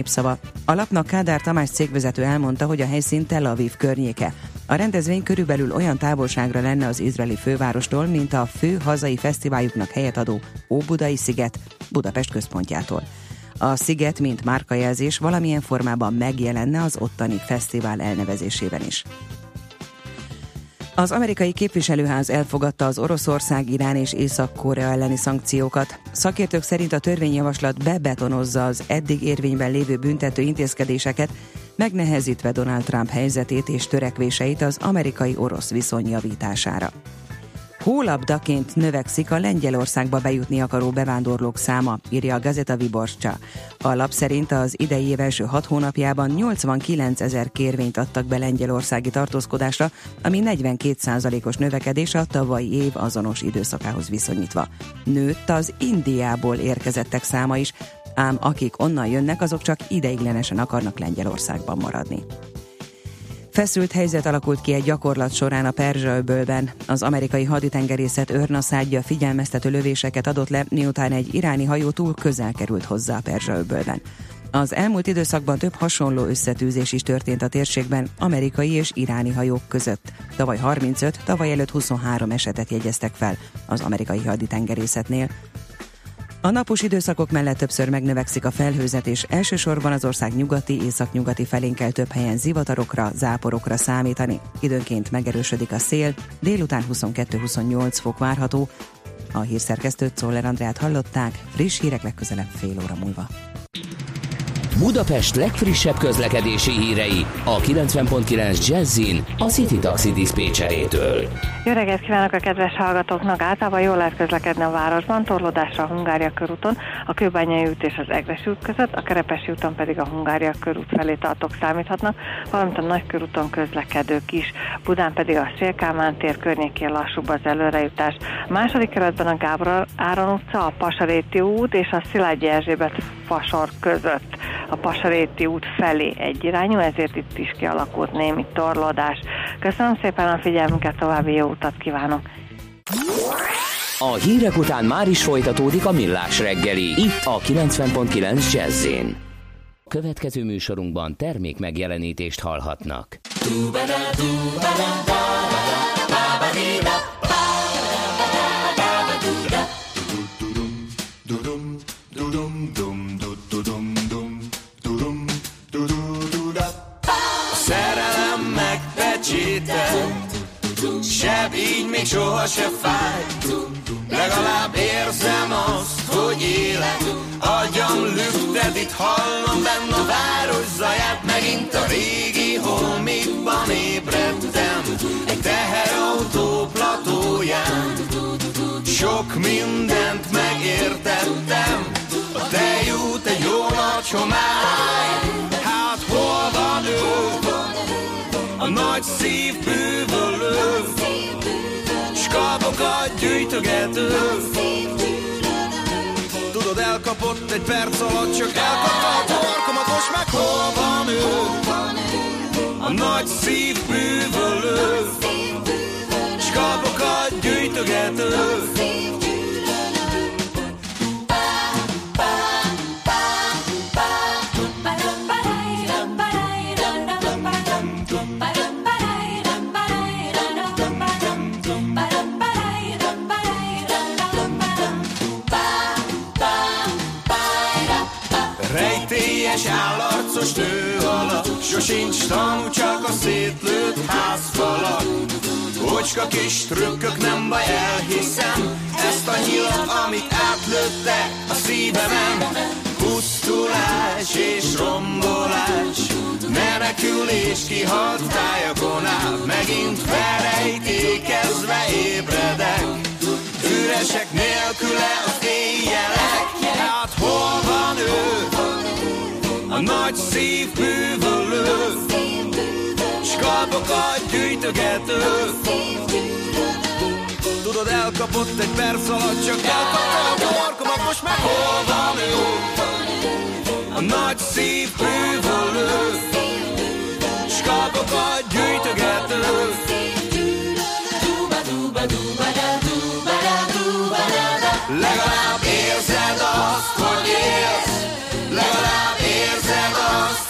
Népszava. A lapnak Kádár Tamás cégvezető elmondta, hogy a helyszín Tel Aviv környéke. A rendezvény körülbelül olyan távolságra lenne az izraeli fővárostól, mint a fő hazai fesztiváljuknak helyet adó Óbudai sziget Budapest központjától. A sziget, mint márkajelzés valamilyen formában megjelenne az ottani fesztivál elnevezésében is. Az amerikai képviselőház elfogadta az Oroszország, Irán és Észak-Korea elleni szankciókat. Szakértők szerint a törvényjavaslat bebetonozza az eddig érvényben lévő büntető intézkedéseket, megnehezítve Donald Trump helyzetét és törekvéseit az amerikai-orosz viszony javítására. Hólabdaként növekszik a Lengyelországba bejutni akaró bevándorlók száma, írja a Gazeta Viborcsa. A lap szerint az idei év első hat hónapjában 89 ezer kérvényt adtak be lengyelországi tartózkodásra, ami 42 os növekedés a tavalyi év azonos időszakához viszonyítva. Nőtt az Indiából érkezettek száma is, ám akik onnan jönnek, azok csak ideiglenesen akarnak Lengyelországban maradni. Feszült helyzet alakult ki egy gyakorlat során a Perzsa-öbölben. Az amerikai haditengerészet őrnaszádja figyelmeztető lövéseket adott le, miután egy iráni hajó túl közel került hozzá a Perzsa-öbölben. Az elmúlt időszakban több hasonló összetűzés is történt a térségben amerikai és iráni hajók között. Tavaly 35, tavaly előtt 23 esetet jegyeztek fel az amerikai haditengerészetnél. A napos időszakok mellett többször megnövekszik a felhőzet, és elsősorban az ország nyugati, északnyugati felén kell több helyen zivatarokra, záporokra számítani. Időnként megerősödik a szél, délután 22-28 fok várható. A hírszerkesztőt Czoller Andrát hallották, friss hírek legközelebb fél óra múlva. Budapest legfrissebb közlekedési hírei a 90.9 Jazzin a City Taxi Dispécsejétől. Jó reggelt kívánok a kedves hallgatóknak! Általában jól lehet közlekedni a városban, torlódásra a Hungária körúton, a Kőbányai út és az Egres út között, a Kerepesi úton pedig a Hungária körút felé tartók számíthatnak, valamint a Nagykörúton közlekedők is. Budán pedig a Szélkámán tér környékén lassúbb az előrejutás. A második keretben a Gábor Áron utca, a Pasaréti út és a Szilágyi Erzsébet fasor között a Pasaréti út felé egyirányú, ezért itt is kialakult némi torlódás. Köszönöm szépen a figyelmüket, további jó utat kívánok! A hírek után már is folytatódik a millás reggeli, itt a 90.9 jazz Következő műsorunkban termék megjelenítést hallhatnak. Sebb így még soha se fáj Legalább érzem azt, hogy élek. Agyam lüktet, itt hallom benne a város zaját. Megint a régi holmikban ébredtem. Egy teherautó platóján. Sok mindent megértettem. A tejút egy jó nagy homály. Hát hol van ő? A nagy szív bűvölő Skalbokat gyűjtögető. Tudod, elkapott egy perc alatt Csak elkapta a torkomat Most meg hol van ő? A nagy szív bűvölő Skalbokat gyűjtögető sosincs tanú, csak a szétlőtt házfalak. Ocska kis trükkök, nem baj, elhiszem, ezt a nyilat, amit átlőttek a szívemen. Pusztulás és rombolás, menekülés kihalt tájakon át, megint felejtékezve ébredek. Üresek nélküle az éjjelek, hát hol van ő? A nagy szív bűvölő, skalpokat gyűjtögető. Tudod, elkapott egy perc alatt, csak elkapta a markomat, most meg hol van ő? A nagy szív bűvölő, skalpokat gyűjtögető. Legalább érzed azt, hogy élsz, legalább seconds.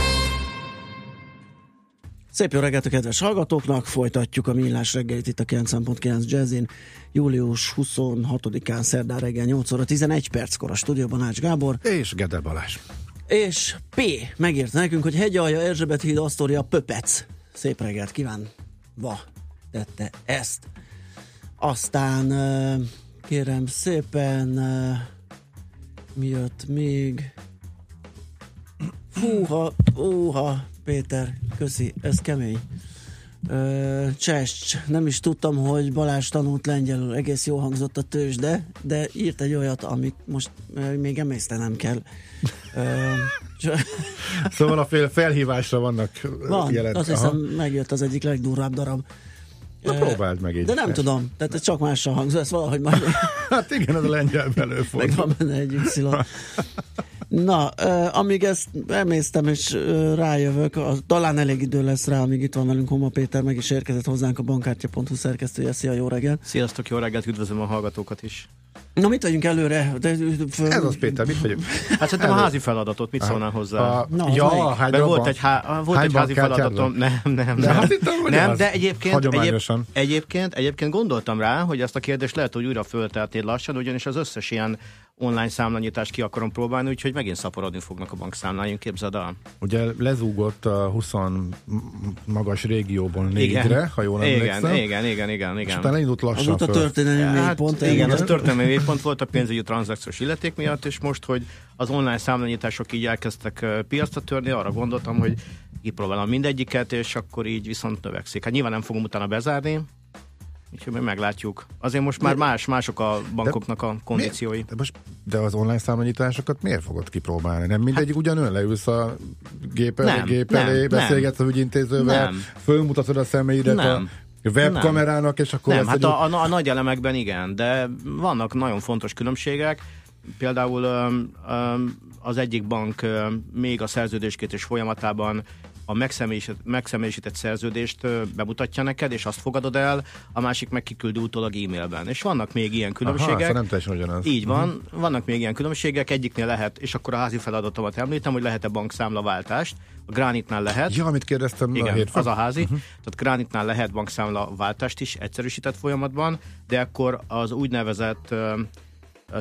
Szép jó reggelt a kedves hallgatóknak, folytatjuk a Millás reggelit itt a 90.9 Jazzin. Július 26-án szerdán reggel 8 óra 11 perckor a stúdióban Ács Gábor. És Gede Balázs. És P. megírta nekünk, hogy Hegyalja, Erzsébet híd, Asztória, Pöpec. Szép reggelt kíván. Va, tette ezt. Aztán kérem szépen mi jött még? Fúha, fúha, Péter, köszi, ez kemény. Csest, nem is tudtam, hogy Balázs tanult lengyelül, egész jó hangzott a tős, de, de írt egy olyat, amit most még emésztenem kell. szóval a fél felhívásra vannak Van, jelent. azt hiszem megjött az egyik legdurvább darab. Na, próbáld meg így. De nem tudom, tehát ez csak mással hangzó, ez valahogy majd... hát igen, az a lengyel belőfordul. Meg van benne egy y. Na, amíg ezt emésztem és rájövök, a, talán elég idő lesz rá, amíg itt van velünk Homa Péter, meg is érkezett hozzánk a bankkártya.hu szerkesztője. Szia, jó reggelt! Sziasztok, jó reggelt, üdvözlöm a hallgatókat is! Na, mit vagyunk előre? De, föl... Ez az, Péter, mit vagyunk? Hát szerintem a házi feladatot, mit szólnál hozzá? A, Na, ja, Mert volt egy, há, volt egy házi feladatom. Nem, nem, nem. De, hát hittem, nem, de egyébként, egyéb, egyébként, egyébként gondoltam rá, hogy ezt a kérdést lehet, hogy újra fölteltél lassan, ugyanis az összes ilyen online számlanyítást ki akarom próbálni, úgyhogy megint szaporodni fognak a bankszámláink, képzeld el. Ugye lezúgott a 20 magas régióból négyre, igen. ha jól emlékszem. Igen, igen, igen, igen. igen. És utána indult lassan Az a történelmi hát, pont. Igen, az történelmi mélypont volt a pénzügyi tranzakciós illeték miatt, és most, hogy az online számlanyítások így elkezdtek piacra törni, arra gondoltam, hogy kipróbálom mindegyiket, és akkor így viszont növekszik. Hát nyilván nem fogom utána bezárni, Úgyhogy meg meglátjuk. Azért most már más, mások a bankoknak a kondíciói. De, most, de az online számlanyításokat miért fogod kipróbálni? Nem mindegyik hát, ugyanön leülsz a gép elé, nem, gép elé nem, beszélgetsz nem, a ügyintézővel, nem, fölmutatod a személyidet nem. a webkamerának, és akkor... Nem, hát a, a, a nagy elemekben igen, de vannak nagyon fontos különbségek. Például öm, öm, az egyik bank öm, még a szerződéskétés folyamatában a megszemélyisített, megszemélyisített szerződést bemutatja neked, és azt fogadod el, a másik meg kiküldi utólag e-mailben. És vannak még ilyen különbségek. Aha, szóval nem teljesen ugyanaz. Így van, uh-huh. vannak még ilyen különbségek, egyiknél lehet, és akkor a házi feladatomat említem, hogy lehet-e bankszámlaváltást. A Granitnál lehet. Ja, amit kérdeztem Igen, a hétfőn. az a házi. Uh-huh. Tehát Granitnál lehet bankszámlaváltást is egyszerűsített folyamatban, de akkor az úgynevezett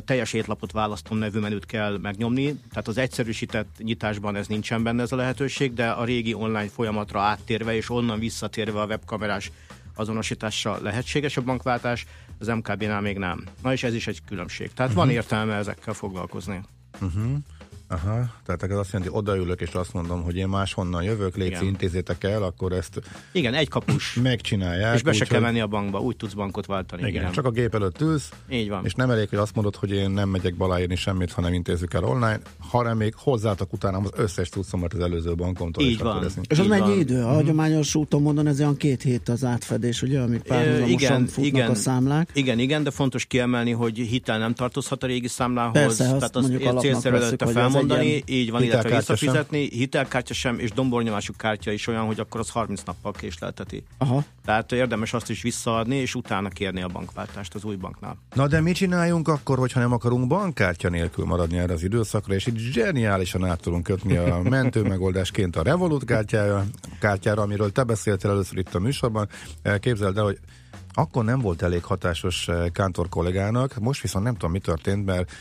teljes étlapot választom nevű menüt kell megnyomni, tehát az egyszerűsített nyitásban ez nincsen benne ez a lehetőség, de a régi online folyamatra áttérve és onnan visszatérve a webkamerás azonosítással lehetséges a bankváltás, az MKB-nál még nem. Na és ez is egy különbség. Tehát uh-huh. van értelme ezekkel foglalkozni. Uh-huh. Aha, tehát ez azt jelenti, odaülök és azt mondom, hogy én máshonnan jövök, légy intézétek el, akkor ezt Igen, egy kapus. Megcsinálják. És be se kell menni a bankba, úgy tudsz bankot váltani. Igen, igen, csak a gép előtt ülsz, Így van. és nem elég, hogy azt mondod, hogy én nem megyek baláírni semmit, hanem intézzük el online, hanem még hozzátok utána az összes tudszomat az előző bankomtól. Így van. Ez és az mennyi van. idő? A hagyományos úton mondom, ez olyan két hét az átfedés, ugye, amik párhuzamosan igen, futnak igen, a számlák. Igen, igen, de fontos kiemelni, hogy hitel nem tartozhat a régi számlához. Persze, tehát az célszerű felmondani, így van illetve visszafizetni, sem. hitelkártya sem, és dombornyomású kártya is olyan, hogy akkor az 30 nappal késlelteti. Aha. Tehát érdemes azt is visszaadni, és utána kérni a bankváltást az új banknál. Na de mit csináljunk akkor, hogyha nem akarunk bankkártya nélkül maradni erre az időszakra, és itt zseniálisan át tudunk kötni a mentő megoldásként a Revolut kártyára, kártyára, amiről te beszéltél először itt a műsorban. Képzeld el, hogy akkor nem volt elég hatásos eh, Kántor kollégának, most viszont nem tudom, mi történt, mert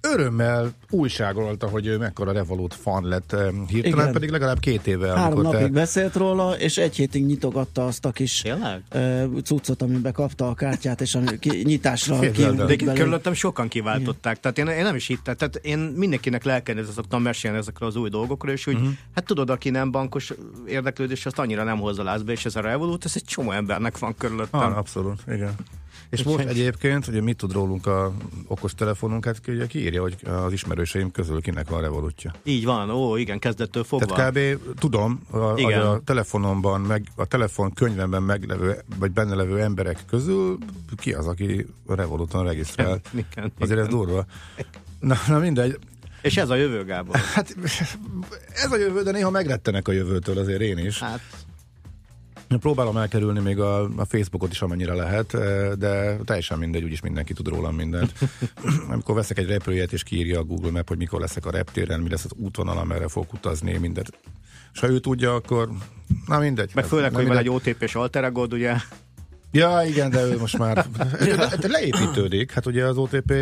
örömmel újságolta, hogy ő mekkora Revolut fan lett hirtelen, Igen. pedig legalább két éve. Három napig te... beszélt róla, és egy hétig nyitogatta azt a kis uh, cuccot, amiben kapta a kártyát, és a ki, nyitásra De körülöttem sokan kiváltották, Igen. tehát én, én nem is hittem, tehát én mindenkinek lelkenézni szoktam mesélni ezekről az új dolgokról, és úgy, uh-huh. hát tudod, aki nem bankos érdeklődés, azt annyira nem hozza lázba, és ez a Revolut, ez egy csomó embernek van körülöttem. Ah, abszolút, igen. És most egyébként, ugye mit tud rólunk a okos telefonunk, hát ugye kiírja, hogy az ismerőseim közül kinek van revolutja. Így van, ó, igen, kezdettől fogva. Tehát kb. tudom, a, Igen. a, telefonomban, meg a telefon könyvemben meglevő, vagy benne levő emberek közül ki az, aki Revoluton regisztrál. Igen, Azért ez igen. durva. Na, na mindegy. És ez a jövő, Gábor. Hát ez a jövő, de néha megrettenek a jövőtől azért én is. Hát, Próbálom elkerülni még a, a Facebookot is, amennyire lehet, eh, de teljesen mindegy, úgyis mindenki tud rólam mindent. Amikor veszek egy repülőjét, és kiírja a Google Map, hogy mikor leszek a reptéren, mi lesz az útvonal, amerre fogok utazni, mindent. És ha ő tudja, akkor na mindegy. meg főleg, hogy van egy. OTP-s alter egód, ugye? Ja, igen, de ő most már de, de leépítődik. Hát ugye az OTP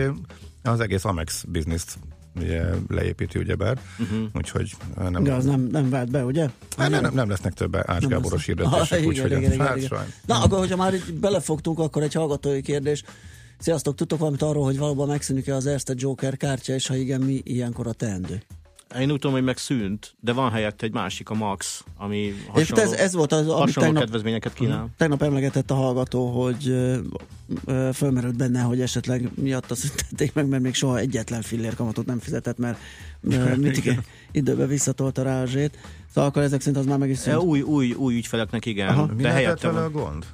az egész Amex bizniszt ugye leépíti, ugyebár. Uh-huh. Úgyhogy nem, De az nem, nem vált be, ugye? nem, nem, nem lesznek több Ács Nem Gáboros hirdetések, Ah, igen, úgyhogy igen, igen, hát igen. sajnos. Na, akkor, hogyha már így belefogtunk, akkor egy hallgatói kérdés. Sziasztok, tudtok valamit arról, hogy valóban megszűnik-e az Erste Joker kártya, és ha igen, mi ilyenkor a teendő? Én úgy tudom, hogy megszűnt, de van helyett egy másik, a Max, ami És hasonló, ez, ez volt az, hasonló tegnap, kedvezményeket kínál. tegnap emlegetett a hallgató, hogy ö, ö, fölmerült benne, hogy esetleg miatta szüntették meg, mert még soha egyetlen fillér kamatot nem fizetett, mert mindig időbe visszatolta rá a zsét. Szóval akkor ezek szerint az már meg is E, szűnt. Új, új, új ügyfeleknek igen, Aha. de Mi helyette vele a van. gond?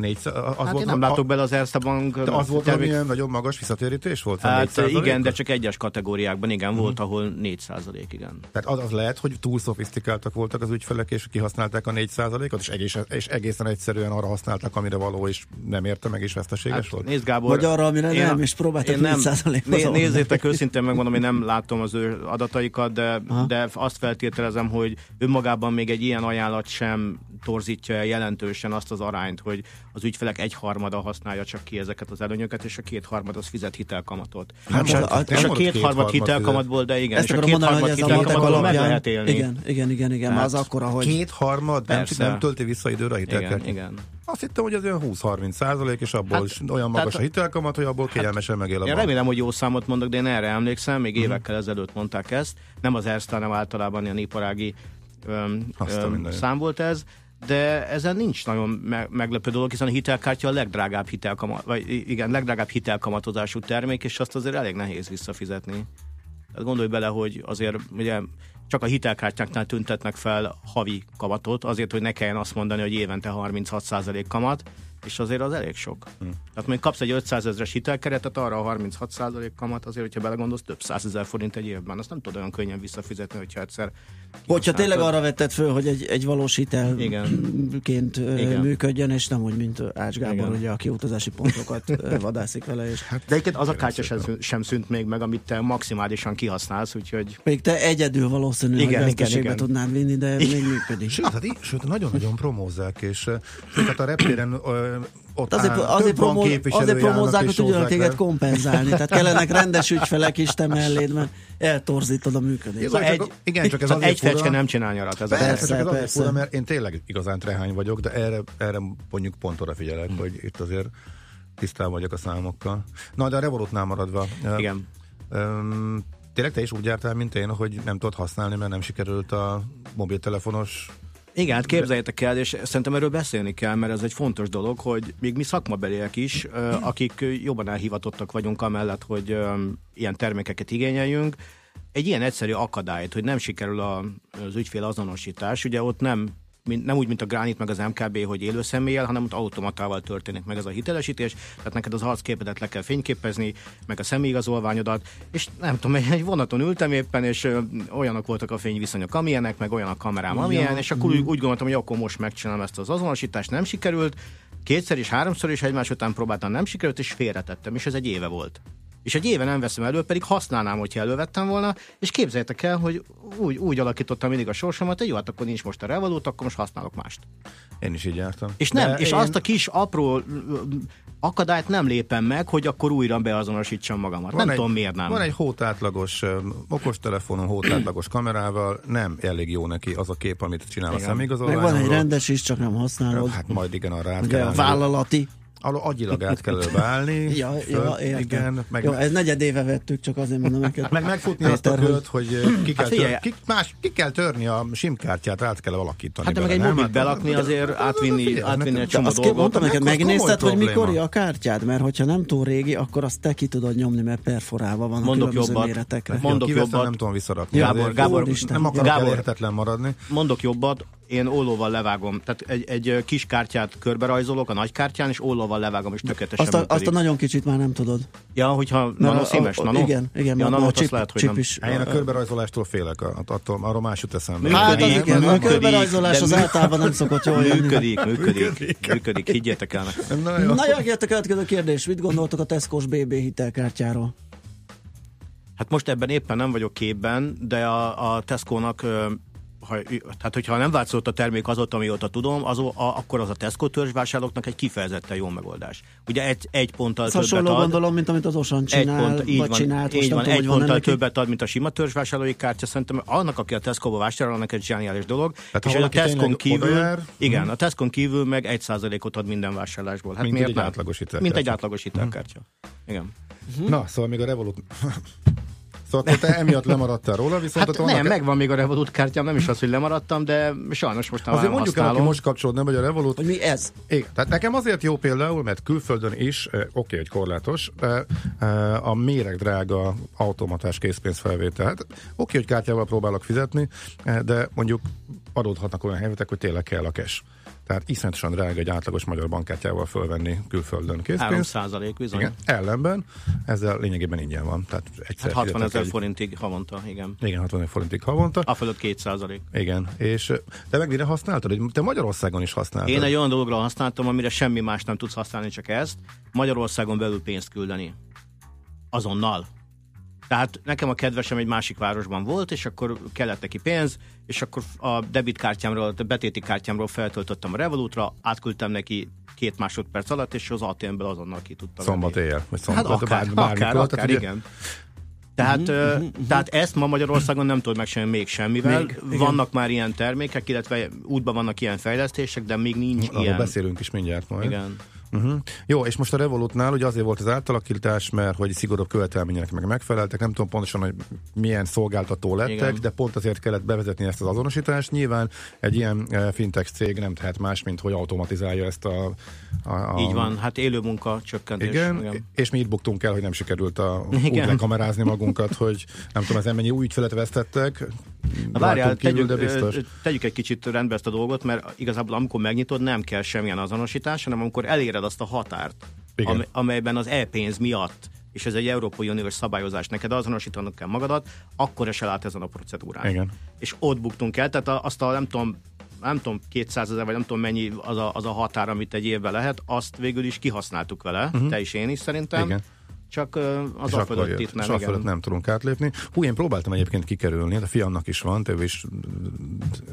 Négy, az Hát volt, nem a, látok bele az Erste Bank de az volt termék- valamilyen nagyon magas visszatérítés volt? a Hát 4%-os? igen, de csak egyes kategóriákban, igen, Mhm. volt, ahol 4% igen. Tehát az, az lehet, hogy túl szofisztikáltak voltak az ügyfelek, és kihasználták a 4%-ot, és, egész, és egészen egyszerűen arra használták, amire való, és nem érte meg, és veszteséges Hát, volt? nézd Gábor, Vagy arra, amire én nem, és próbáltak nem, 4%-hoz né. Nézzétek, őszintén megmondom, én nem látom az ő adataikat, de, Aha. de azt feltételezem, hogy önmagában még egy ilyen ajánlat sem torzítja el jelentősen azt az arányt, hogy az ügyfelek egyharmada használja csak ki ezeket az előnyöket, és a kétharmad az fizet hitelkamatot. Hát az- a, és a kétharmad hitelkamatból, de igen, Ezt és a kétharmad ez a matek hitelkamatból meg lehet élni. Igen, igen, igen, igen, Hát, az akkora, hogy... Két harmad nem, nem tölti vissza időre a Igen, hitelkártyát? igen. Azt hittem, hogy az olyan 20-30 százalék, és abból Hát, is olyan magas tehát- a hitelkamat, hogy abból kényelmesen megél a Én bank. remélem, hogy jó számot mondok, de én erre emlékszem, még Mhm. évekkel ezelőtt mondták ezt. Nem az Erste, hanem általában ilyen iparági öm, öm, szám volt ez. De ezen nincs nagyon me- meglepő dolog, hiszen a hitelkártya a legdrágább hitelkamat, vagy igen, legdrágább hitelkamatozású termék, és azt azért elég nehéz visszafizetni. Tehát gondolj bele, hogy azért ugye csak a hitelkártyáknál tüntetnek fel havi kamatot, azért, hogy ne kelljen azt mondani, hogy évente 36% kamat, és azért az elég sok. Hmm. Tehát még kapsz egy 500 ezeres hitelkeretet, arra a 36% kamat, azért, hogyha belegondolsz, több százezer forint egy évben. Azt nem tudod olyan könnyen visszafizetni, hogyha egyszer... Hogyha tényleg arra vetted föl, hogy egy, egy valós hitelként Igen. működjön, és nem úgy, mint Ács Gábor, Igen. ugye, aki utazási pontokat vadászik vele, és De egyébként az a kártya sem, szűnt- sem szűnt még meg, amit te maximálisan kihasználsz, úgyhogy még te egyedül valószínű, Igen, igen, veszteségbe igen. tudnád vinni, de még működik. Sőt, hát, í- sőt, nagyon-nagyon promózzák, és sőt, hát a reptéren ott Azért, áll, azért, promó, azért promózzák, hogy tudjanak téged le. kompenzálni. Tehát kellenek rendes ügyfelek is te melléd, mert eltorzítod a működést. Igaz, csak, egy- igen, csak ez szóval azért egy fecske nem csinál nyarat. Ez a Persze, Persze, csak ez persze. fura, mert én tényleg igazán trehány vagyok, de erre, erre mondjuk pont oda figyelek, Hmm. hogy itt azért tisztában vagyok a számokkal. Na, de a Revolutnál maradva. Igen. Öm, tényleg te is úgy jártál, mint én, hogy nem tudod használni, mert nem sikerült a mobiltelefonos Igen, hát képzeljétek el, és szerintem erről beszélni kell, mert ez egy fontos dolog, hogy még mi szakmabeliek is, ö, akik jobban elhivatottak vagyunk amellett, hogy ilyen termékeket igényeljünk, egy ilyen egyszerű akadályt, hogy nem sikerül az ügyfél azonosítás, ugye ott nem mint, nem úgy, mint a Granit meg az MKB, hogy élő személlyel, hanem ott automatával történik meg ez a hitelesítés, tehát neked az arcképedet le kell fényképezni, meg a személyigazolványodat, és nem tudom, egy vonaton ültem éppen, és ö, olyanok voltak a fényviszonyok, amilyenek, meg olyan a kamerám, amilyen, Ja. és akkor úgy, úgy gondoltam, hogy akkor most megcsinálom ezt az azonosítást, nem sikerült, kétszer és háromszor is egymás után próbáltam, nem sikerült, és félretettem, és ez egy éve volt. És egy éve nem veszem elő, pedig használnám, hogyha elővettem volna, és képzeljétek el, hogy úgy, úgy alakítottam mindig a sorsomat, hogy jó, hát akkor nincs most a Revolut, akkor most használok mást. Én is így jártam. És nem, De és én... azt a kis apró akadályt nem lépem meg, hogy akkor újra beazonosítsam magamat. nem egy, tudom, miért nem. Van egy hótátlagos okostelefonon, hótátlagos kamerával, nem elég jó neki az a kép, amit csinál a Igen. Meg van egy rendes is, csak nem használod. Hát majd igen, arra át kell a állni. vállalati. Agyilag át kell válni. Ja, föl, ja, értem. igen, meg, Jó, ez negyed éve vettük, csak azért mondom neked. meg megfutni azt a Péter, hogy- hogy ki kell, Hát tör, ki, más, ki kell törni a simkártyát, át kell alakítani. Hát de meg egy mobilt Hát, belakni hát, azért hát, átvinni, átvinni egy csomó dolgot. mondtam neked, Akkor megnézted, hogy mikor a kártyád, mert hogyha nem túl régi, akkor azt te ki tudod nyomni, mert perforálva van Mondok a különböző jobbat. méretekre. Mondok jobbat. nem tudom visszarakni. Gábor, Gábor, nem akarok maradni. Mondok jobbat, én ollóval levágom. Tehát egy, egy kis kártyát körberajzolok a nagy kártyán, és ollóval levágom, és tökéletesen Azt a, azt a nagyon kicsit már nem tudod. Ja, hogyha nano színes, nano? Igen, igen, ja, a, nano, chip, lehet, hogy chip is. Én a körberajzolástól félek, attól arról más jut eszembe. Hát az Működik, igen, a működik, körberajzolás az általában nem szokott jól jönni. Működik, működik, működik, higgyétek el nekem. Na jó. Jöjjön a következő kérdés. Mit gondoltok a Tesco-s BB hitelkártyáról? Hát most ebben éppen nem vagyok képben, de a, a Tesco-nak, ha, tehát hogyha nem változott a termék azóta, amióta tudom, az, a, akkor az a Tesco törzsvásárlóknak egy kifejezetten jó megoldás. Ugye egy, egy ponttal Ez többet hasonló ad, gondolom, mint amit az Osan egy csinál, pont, így vagy van, csinált, így van, tudom, egy van ponttal neki. többet ad, mint a sima törzsvásárlói kártya, szerintem annak, aki a Tesco-ba vásárol, annak egy zseniális dolog. ha és a valaki Tesco-n kívül, odajár, igen, a Tesco-n kívül meg egy százalékot ad minden vásárlásból. Hát Mint miért egy nem? átlagos Mint hitelkártya. egy átlagos hitelkártya. Igen. Na, szóval még a Revolut... Szóval akkor te emiatt lemaradtál róla, viszont Hát nem, vannak- megvan még a Revolut kártyám, nem is az, hogy lemaradtam, de sajnos most már Azért nem mondjuk el, aki használom. most kapcsolódna, hogy a Revolut Hogy mi ez? Igen, tehát nekem azért jó például, mert külföldön is, eh, oké, okay, hogy korlátos, eh, a méreg drága automatás készpénzfelvétel. Hát, oké, okay, hogy kártyával próbálok fizetni, eh, de mondjuk adódhatnak olyan helyzetek, hogy tényleg kell a cash. Tehát iszonyatosan drága egy átlagos magyar bankkártyával fölvenni külföldön 3 készpénzt. százalék bizony. Igen, ellenben ezzel lényegében ingyen van. Tehát egyszer Hát 60 fizetek ezer egy- forintig havonta, igen. Igen, 60 forintig havonta. A fölött 2 százalék. Igen, és te meg mire használtad? Te Magyarországon is használtad. Én egy olyan dologra használtam, amire semmi más nem tudsz használni, csak ezt. Magyarországon belül pénzt küldeni. Azonnal. Tehát nekem a kedvesem egy másik városban volt, és akkor kellett neki pénz, és akkor a debitkártyámról, a betéti kártyámról feltöltöttem a Revolutra, átküldtem neki két másodperc alatt, és az ATM-ből azonnal ki tudta Szombat éjjel, vagy Hát szombat, akár, bár- akár, akár, ugye- igen. Tehát, ö, tehát ezt ma Magyarországon nem tudod megcsinálni még semmivel. Még, igen. vannak már ilyen termékek, illetve útban vannak ilyen fejlesztések, de még nincs Arról ilyen. beszélünk is mindjárt majd. Igen. Uh-huh. Jó, és most a Revolutnál ugye azért volt az átalakítás, mert hogy szigorúbb követelmények meg megfeleltek. Nem tudom pontosan, hogy milyen szolgáltató lettek, Igen. de pont azért kellett bevezetni ezt az azonosítást. Nyilván egy ilyen eh, fintech cég nem tehet más, mint hogy automatizálja ezt a... a, a Így van, hát élő munka csökkentés. Igen, igen. és mi itt buktunk el, hogy nem sikerült a, úgy Igen. lekamerázni magunkat, hogy nem tudom, ezen mennyi új ügyfelet vesztettek. Na várjál, kívül, tegyük, de biztos. tegyük egy kicsit rendbe ezt a dolgot, mert igazából amikor megnyitod, nem kell semmilyen azonosítás, hanem amikor eléred azt a határt, Igen. am- amelyben az e-pénz miatt és ez egy Európai Uniós szabályozás, neked azonosítanod kell magadat, akkor esel át ezen a procedúrán. Igen. És ott buktunk el, tehát azt a nem tudom, nem tudom, 200 ezer, vagy nem tudom mennyi az a, az a határ, amit egy évben lehet, azt végül is kihasználtuk vele, uh-huh. te is, én is szerintem. Igen. Csak az a fölött jött. itt nem. és a igen. fölött nem tudunk átlépni. Hú, én próbáltam egyébként kikerülni, de fiamnak is van, ő is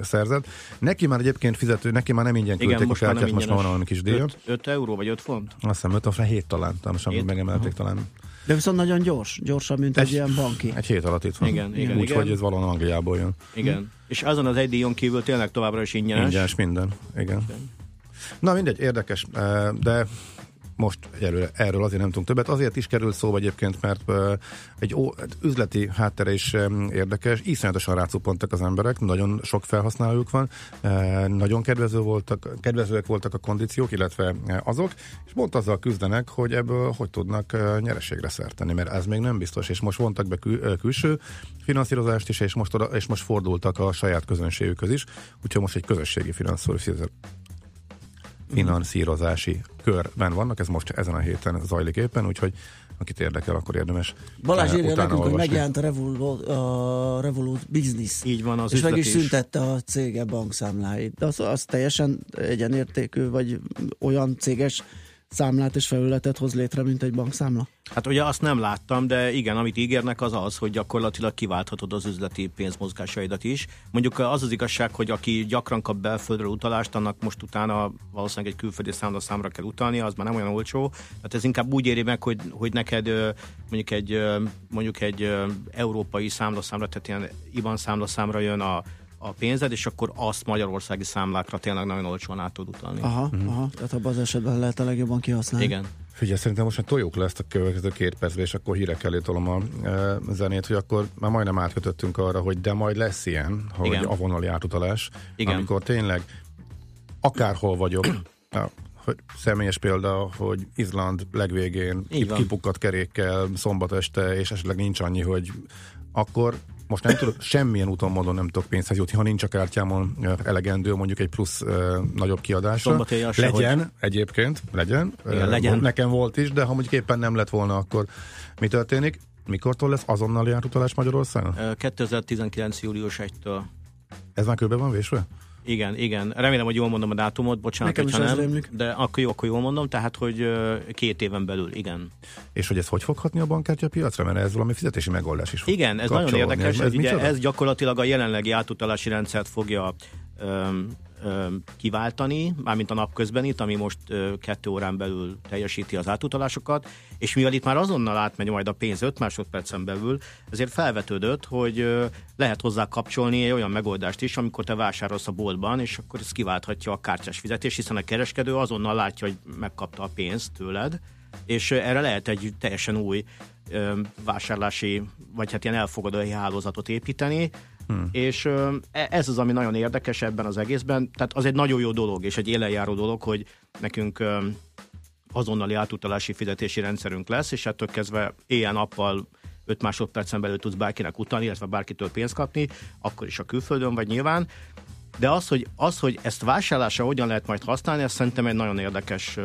szerzett. Neki már egyébként fizető, neki már nem ingyen küldték Igen, a kártyát, most már van valami kis díja. 5 euró vagy 5 font? Azt hiszem 5, aztán 7 talán, Hét? megemelték talán. De viszont nagyon gyors, gyorsabb, mint egy, Egy- ilyen banki. Egy hét alatt itt van. Igen, igen, Úgyhogy igen. ez valóan Angliából jön. Igen. És azon az egy díjon kívül tényleg továbbra is ingyenes. Ingyenes minden. Igen. Na mindegy, érdekes, de most egyelőre erről azért nem tudunk többet. Azért is került szóba egyébként, mert egy ó, egy üzleti háttere is érdekes. Iszonyatosan rácuppantak az emberek, nagyon sok felhasználójuk van, nagyon kedvező voltak, kedvezőek voltak a kondíciók, illetve azok, és pont azzal küzdenek, hogy ebből hogy tudnak nyereségre szert tenni, mert ez még nem biztos, és most vontak be kül, külső finanszírozást is, és most, oda, és most fordultak a saját közönségükhöz is, úgyhogy most egy közösségi finanszírozás finanszírozási körben vannak, ez most ezen a héten zajlik éppen, úgyhogy akit érdekel, akkor érdemes Balázs eh, írja utána nekünk, hogy olvasni. megjelent a Revolut, a Revolut Business. Így van, az és meg üzleti is is. szüntette a cége bankszámláit. De az, az teljesen egyenértékű, vagy olyan céges számlát és felületet hoz létre, mint egy bankszámla? Hát ugye azt nem láttam, de igen, amit ígérnek az az, hogy gyakorlatilag kiválthatod az üzleti pénzmozgásaidat is. Mondjuk az az igazság, hogy aki gyakran kap belföldről utalást, annak most utána valószínűleg egy külföldi számlaszámra kell utalni, az már nem olyan olcsó. Tehát ez inkább úgy éri meg, hogy, hogy neked mondjuk egy, mondjuk egy európai számlaszámra, tehát ilyen IBAN számlaszámra jön a, a pénzed, és akkor azt magyarországi számlákra tényleg nagyon olcsón át tud utalni. Aha, aha, tehát abban az esetben lehet a legjobban kihasználni. Igen. Figyelj, szerintem most már toljuk le ezt a következő két percbe, és akkor hírek elé tolom a e, zenét, hogy akkor már majdnem átkötöttünk arra, hogy de majd lesz ilyen, hogy Igen. a vonali átutalás, Igen. amikor tényleg akárhol vagyok, hogy személyes példa, hogy Izland legvégén kipukkadt kerékkel szombat este, és esetleg nincs annyi, hogy akkor most nem tudok, semmilyen úton módon nem tudok pénzhez jutni, ha nincs a kártyámon elegendő mondjuk egy plusz ö, nagyobb kiadásra. Legyen, egyébként, legyen. Igen, legyen. Nekem volt is, de ha mondjuk éppen nem lett volna, akkor mi történik? Mikortól lesz azonnali átutalás Magyarországon? Ö, 2019. július 1-től. Ez már körbe van vésve? Igen, igen. Remélem, hogy jól mondom a dátumot, bocsánat, Nekem is nem. rémlik. De akkor jó, akkor jól mondom, tehát, hogy két éven belül, igen. És hogy ez hogy fog hatni a bankkártya piacra? Mert ez valami fizetési megoldás is fog Igen, ez nagyon érdekes. Ez, ez, ugye, micsoda? ez gyakorlatilag a jelenlegi átutalási rendszert fogja öm, kiváltani, mármint a napközbenit, ami most kettő órán belül teljesíti az átutalásokat, és mivel itt már azonnal átmegy majd a pénz 5 másodpercen belül, ezért felvetődött, hogy lehet hozzá kapcsolni egy olyan megoldást is, amikor te vásárolsz a boltban, és akkor ez kiválthatja a kártyás fizetés, hiszen a kereskedő azonnal látja, hogy megkapta a pénzt tőled, és erre lehet egy teljesen új vásárlási, vagy hát ilyen elfogadói hálózatot építeni, hmm. és e- ez az, ami nagyon érdekes ebben az egészben, tehát az egy nagyon jó dolog, és egy élenjáró dolog, hogy nekünk azonnali átutalási fizetési rendszerünk lesz, és ettől kezdve éjjel-nappal 5 másodpercen belül tudsz bárkinek utalni, illetve bárkitől pénzt kapni, akkor is a külföldön vagy nyilván. De az, hogy, az, hogy ezt vásárlásra hogyan lehet majd használni, ez szerintem egy nagyon érdekes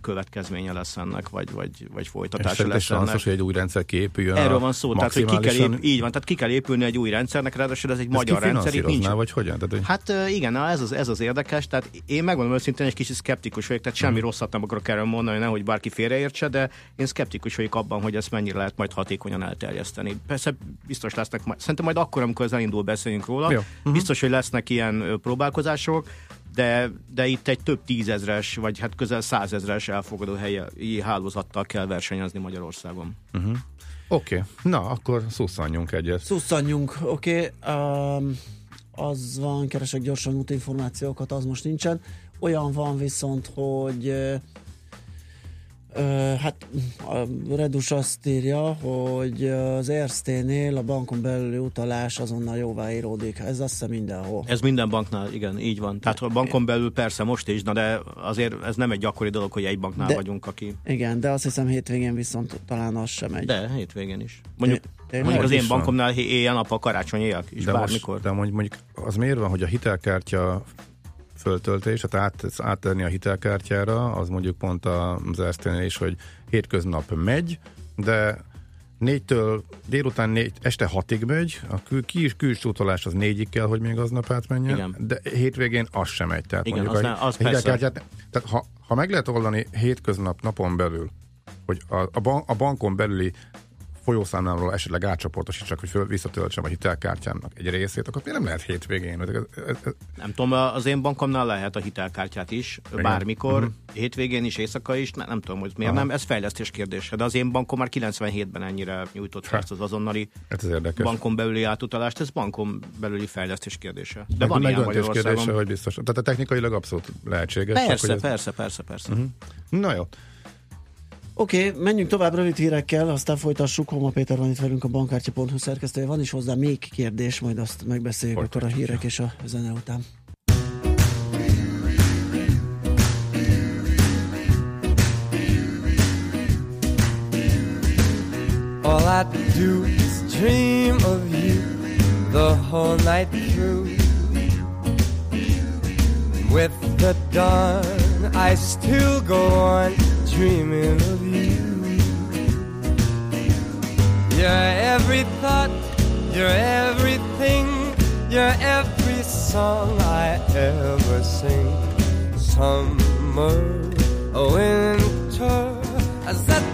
következménye lesz ennek, vagy, vagy, vagy És folytatása szerinted lesz ennek. hogy egy új rendszer kiépüljön Erről van szó, tehát hogy ki kell, ép, így van, tehát ki kell épülni egy új rendszernek, ráadásul ez egy Ezt magyar rendszer, itt nincs. vagy hogyan? Tehát, hogy... Hát igen, na, ez az, ez az érdekes, tehát én megmondom őszintén, egy kicsit szkeptikus vagyok, tehát semmi rosszat nem akarok erről mondani, nehogy bárki félreértse, de én szkeptikus vagyok abban, hogy ezt mennyire lehet majd hatékonyan elterjeszteni. Persze biztos lesznek, szerintem majd akkor, amikor ez elindul, beszéljünk róla, Jó. uh-huh. biztos, hogy lesznek ilyen próbálkozások, de, de itt egy több tízezres, vagy hát közel százezres elfogadó helyi hálózattal kell versenyezni Magyarországon. Oké, okay. na, akkor szusszanjunk egyet. Szusszanjunk, oké. Okay. Um, az van, keresek gyorsan útinformációkat, az most nincsen. Olyan van viszont, hogy hát a Redus azt írja, hogy az Ersténél a bankon belüli utalás azonnal jóváíródik. Ez azt hiszem mindenhol. Ez minden banknál, igen, így van. Tehát a bankon belül persze most is, na de azért ez nem egy gyakori dolog, hogy egy banknál De- vagyunk, aki... Igen, de azt hiszem hétvégén viszont talán az sem megy. De hétvégén is. Mondjuk, Tényleg? mondjuk az én van? bankomnál hé- éjjel-nappal karácsony éjjel is, De, bármikor. most, de mondjuk, mondjuk az miért van, hogy a hitelkártya föltöltés, tehát át, áttenni a hitelkártyára, az mondjuk pont az Erszténél is, hogy hétköznap megy, de négytől délután négy, este hatig megy, a kül, kis, külső utalás az négyig kell, hogy még aznap átmenjen, Igen. de hétvégén az sem megy. Tehát Igen, mondjuk az a, az a hitelkártyát, tehát ha, ha meg lehet oldani hétköznap napon belül, hogy a, a, ban, a bankon belüli folyószámlámról esetleg átcsoportosítsak, hogy föl, visszatöltsem a hitelkártyámnak egy részét, akkor miért nem lehet hétvégén? Ez, ez, ez, Nem tudom, az én bankomnál lehet a hitelkártyát is, Igen. bármikor, Mhm. hétvégén is, éjszaka is, ne, nem tudom, hogy miért Aha. nem, ez fejlesztés kérdése, de az én bankom már 97-ben ennyire nyújtott fel Hát. az azonnali ez az érdekes. bankon belüli átutalást, ez bankon belüli fejlesztés kérdése. De meg, van meg ilyen kérdése, hogy biztos. Tehát a technikailag abszolút lehetséges. csak Persze, ez- persze, persze, persze. Mhm. Na jó. Oké, okay, menjünk tovább rövid hírekkel, aztán folytassuk. Homa Péter van itt velünk a bankkártya.hu szerkesztője. Van is hozzá még kérdés, majd azt megbeszéljük akkor a Folytatjuk. hírek és a zene után. All I do is dream of you the whole night through. With the dawn, I still go on dreaming of you. You're every thought, you're everything, you're every song I ever sing. Summer, winter,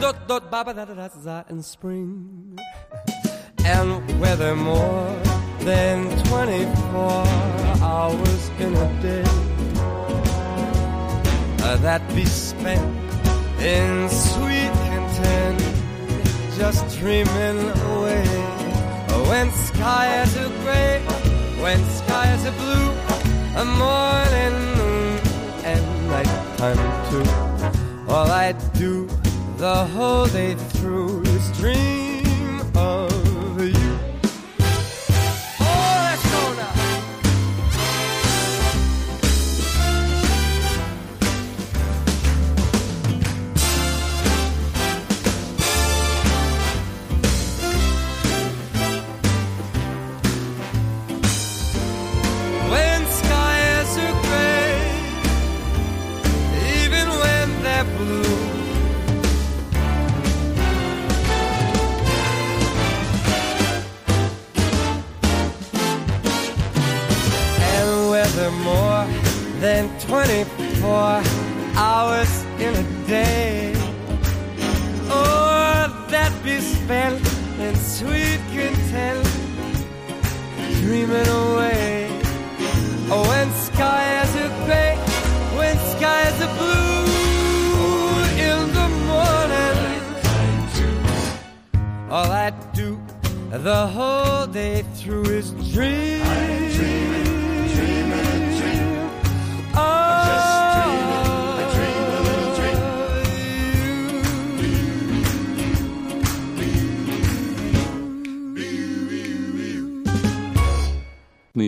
dot dot ba ba da da and spring, and whether more than twenty-four hours in a day that be spent in sweet content, just dreaming away. When skies are gray, when skies are blue, a morning moon and nighttime too. All I do the whole day through is dream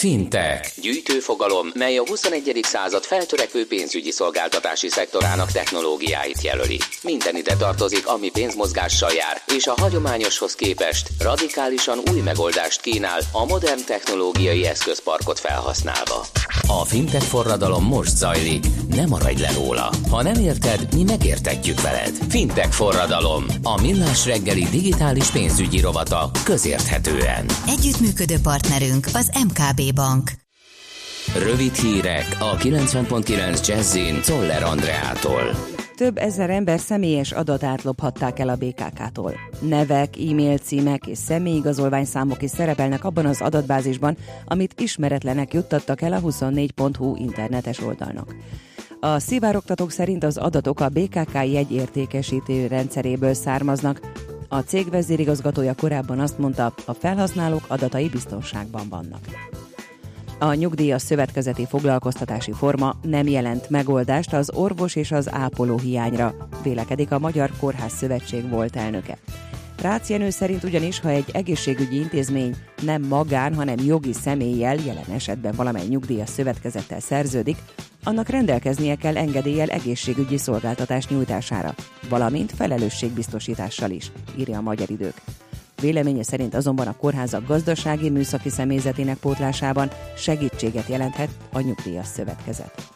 Fintech. Gyűjtőfogalom, mely a 21. század feltörekvő pénzügyi szolgáltatási szektorának technológiáit jelöli. Minden ide tartozik, ami pénzmozgással jár, és a hagyományoshoz képest radikálisan új megoldást kínál a modern technológiai eszközparkot felhasználva. A fintech forradalom most zajlik, ne maradj le róla. Ha nem érted, mi megértetjük veled. Fintech forradalom, a millás reggeli digitális pénzügyi rovata közérthetően. Együttműködő partnerünk az MKB Bank. Rövid hírek a 90.9 Jazzin Toller Andreától. Több ezer ember személyes adatát lophatták el a BKK-tól. Nevek, e-mail címek és személyigazolványszámok is szerepelnek abban az adatbázisban, amit ismeretlenek juttattak el a 24.hu internetes oldalnak. A szivároktatók szerint az adatok a BKK jegyértékesítő rendszeréből származnak. A cég vezérigazgatója korábban azt mondta, a felhasználók adatai biztonságban vannak. A nyugdíjas szövetkezeti foglalkoztatási forma nem jelent megoldást az orvos és az ápoló hiányra, vélekedik a Magyar Kórház Szövetség volt elnöke. Rácz Jenő szerint ugyanis, ha egy egészségügyi intézmény nem magán, hanem jogi személlyel, jelen esetben valamely nyugdíjas szövetkezettel szerződik, annak rendelkeznie kell engedéllyel egészségügyi szolgáltatás nyújtására, valamint felelősségbiztosítással is, írja a Magyar Idők. Véleménye szerint azonban a kórházak gazdasági műszaki személyzetének pótlásában segítséget jelenthet a nyugdíjas szövetkezet.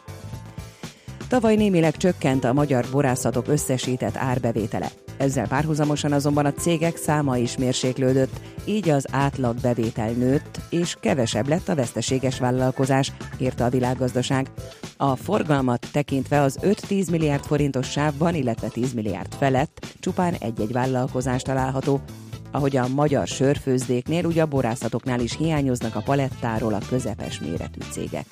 Tavaly némileg csökkent a magyar borászatok összesített árbevétele. Ezzel párhuzamosan azonban a cégek száma is mérséklődött, így az átlag bevétel nőtt, és kevesebb lett a veszteséges vállalkozás, írta a világgazdaság. A forgalmat tekintve az 5-10 milliárd forintos sávban, illetve 10 milliárd felett csupán egy-egy vállalkozás található, ahogy a magyar sörfőzdéknél, ugye a borászatoknál is hiányoznak a palettáról a közepes méretű cégek.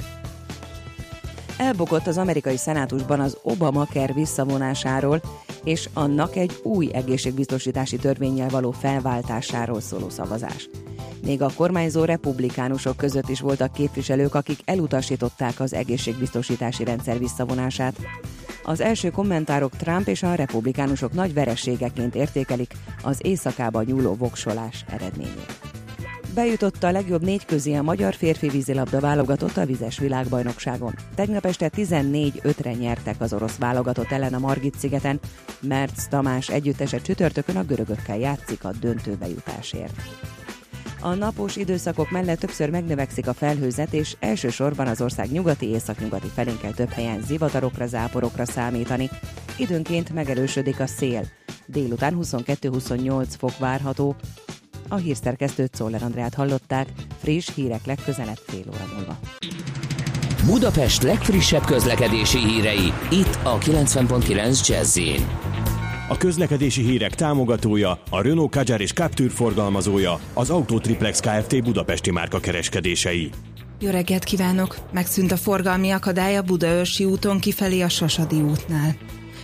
Elbukott az amerikai szenátusban az Obamacare visszavonásáról és annak egy új egészségbiztosítási törvényel való felváltásáról szóló szavazás. Még a kormányzó republikánusok között is voltak képviselők, akik elutasították az egészségbiztosítási rendszer visszavonását. Az első kommentárok Trump és a republikánusok nagy vereségeként értékelik az éjszakába nyúló voksolás eredményét. Bejutott a legjobb négy közé a magyar férfi vízilabda válogatott a vizes világbajnokságon. Tegnap este 14-5-re nyertek az orosz válogatott ellen a Margit szigeten, mert Tamás együttese csütörtökön a görögökkel játszik a döntőbe jutásért. A napos időszakok mellett többször megnövekszik a felhőzet, és elsősorban az ország nyugati északnyugati felén kell több helyen zivatarokra, záporokra számítani. Időnként megerősödik a szél. Délután 22-28 fok várható. A hírszerkesztőt Szoller Andrát hallották, friss hírek legközelebb fél óra múlva. Budapest legfrissebb közlekedési hírei, itt a 90.9 jazz A közlekedési hírek támogatója, a Renault Kadjar és Captur forgalmazója, az Autotriplex Kft. Budapesti márka kereskedései. Jó reggelt kívánok! Megszűnt a forgalmi akadály a Budaörsi úton kifelé a Sasadi útnál.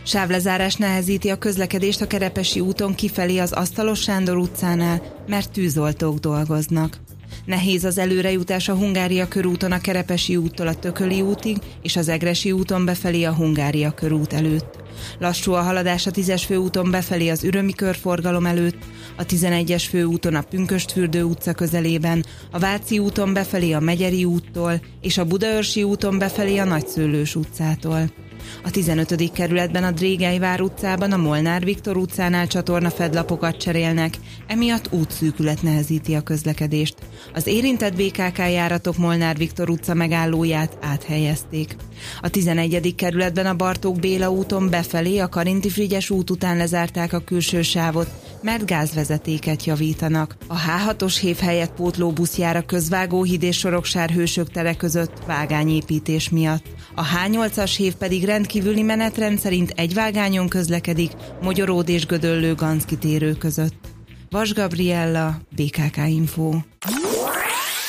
Sávlezárás nehezíti a közlekedést a Kerepesi úton kifelé az Asztalos Sándor utcánál, mert tűzoltók dolgoznak. Nehéz az előrejutás a Hungária körúton a Kerepesi úttól a Tököli útig, és az Egresi úton befelé a Hungária körút előtt. Lassú a haladás a 10-es főúton befelé az Ürömi körforgalom előtt, a 11-es főúton a Pünköstfürdő utca közelében, a Váci úton befelé a Megyeri úttól, és a Budaörsi úton befelé a Nagyszőlős utcától. A 15. kerületben a Drégelyvár utcában a Molnár Viktor utcánál csatorna fedlapokat cserélnek, emiatt útszűkület nehezíti a közlekedést. Az érintett BKK járatok Molnár Viktor utca megállóját áthelyezték. A 11. kerületben a Bartók Béla úton befelé a Karinti Frigyes út után lezárták a külső sávot, mert gázvezetéket javítanak. A H6-os hév helyett pótlóbusz jár a közvágóhíd és Soroksár hősök tere között vágányépítés miatt. A H8-as hév pedig rendkívüli menetrend szerint egy vágányon közlekedik Mogyoród és Gödöllő Ganszki térő között. Vas Gabriella, BKK Info.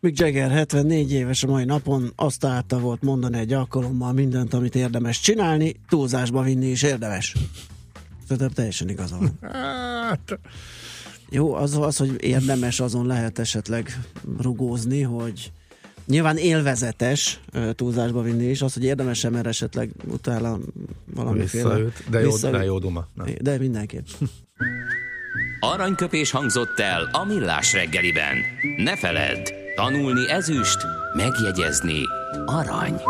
Mick Jagger 74 éves a mai napon, azt állta volt mondani egy alkalommal mindent, amit érdemes csinálni, túlzásba vinni is érdemes. Szerintem teljesen igaza van. Hát, Jó, az, az, hogy érdemes, azon lehet esetleg rugózni, hogy nyilván élvezetes túlzásba vinni is, az, hogy érdemes mert esetleg utána valamiféle... visszaüt, de jó, visszaüt. de jó duma. Nem. De mindenképp. Aranyköpés hangzott el a millás reggeliben. Ne feledd, tanulni ezüst, megjegyezni arany.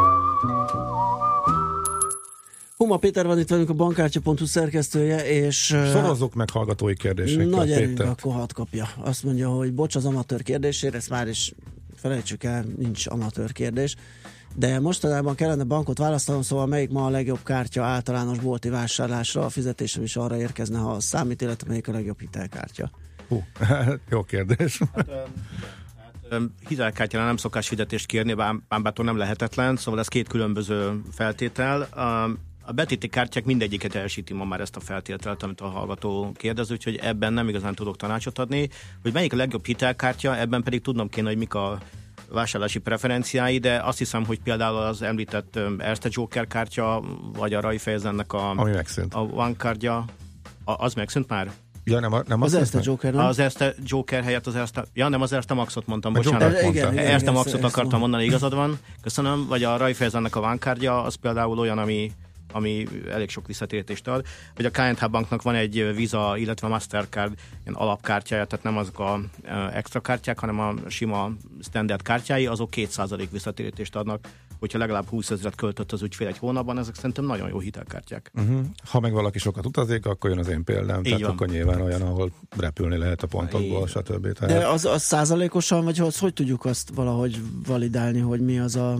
Huma Péter van itt velünk a bankkártya.hu szerkesztője, és Szorozzuk meg hallgatói kérdésekkel, nagy erőnk Péter. akkor hadd kapja. Azt mondja, hogy bocs az amatőr kérdésére, ezt már is felejtsük el, nincs amatőr kérdés. De mostanában kellene bankot választanom, szóval melyik ma a legjobb kártya általános bolti vásárlásra, a fizetésem is arra érkezne, ha számít, illetve melyik a legjobb hitelkártya. Hú, jó kérdés. Öm, Hitelkártyára nem szokás fizetést kérni, bám, bám bától nem lehetetlen, szóval ez két különböző feltétel. A betéti kártyák mindegyiket elsíti ma már ezt a feltételt, amit a hallgató kérdez, úgyhogy ebben nem igazán tudok tanácsot adni. Hogy melyik a legjobb hitelkártya, ebben pedig tudnom kéne, hogy mik a vásárlási preferenciái, de azt hiszem, hogy például az említett Erste Joker kártya, vagy a Raiffeisennek a, Ami megszűnt. a One kártya, az megszűnt már? Ja, nem, a- nem Az azt ezt a hiszem? Joker, nem? Az Erste Joker helyett az Erste... Ja, nem, az Erste Maxot mondtam, A bocsánat. Jokert Igen, mondta. igen. Erste ezt- Maxot ezt akartam mondom. mondani, igazad van. Köszönöm. Vagy a Raiffeisennek a vánkártya, az például olyan, ami ami elég sok visszatérítést ad. Vagy a KNH banknak van egy Visa, illetve Mastercard ilyen alapkártyája, tehát nem azok a extra kártyák, hanem a sima standard kártyái, azok 2% visszatérítést adnak, hogyha legalább 20 ezeret költött az ügyfél egy hónapban, ezek szerintem nagyon jó hitelkártyák. Uh-huh. Ha meg valaki sokat utazik, akkor jön az én példám, Így tehát van. akkor nyilván olyan, ahol repülni lehet a pontokból, Így. stb. De Tehát az, az százalékosan, vagy az, hogy tudjuk azt valahogy validálni, hogy mi az a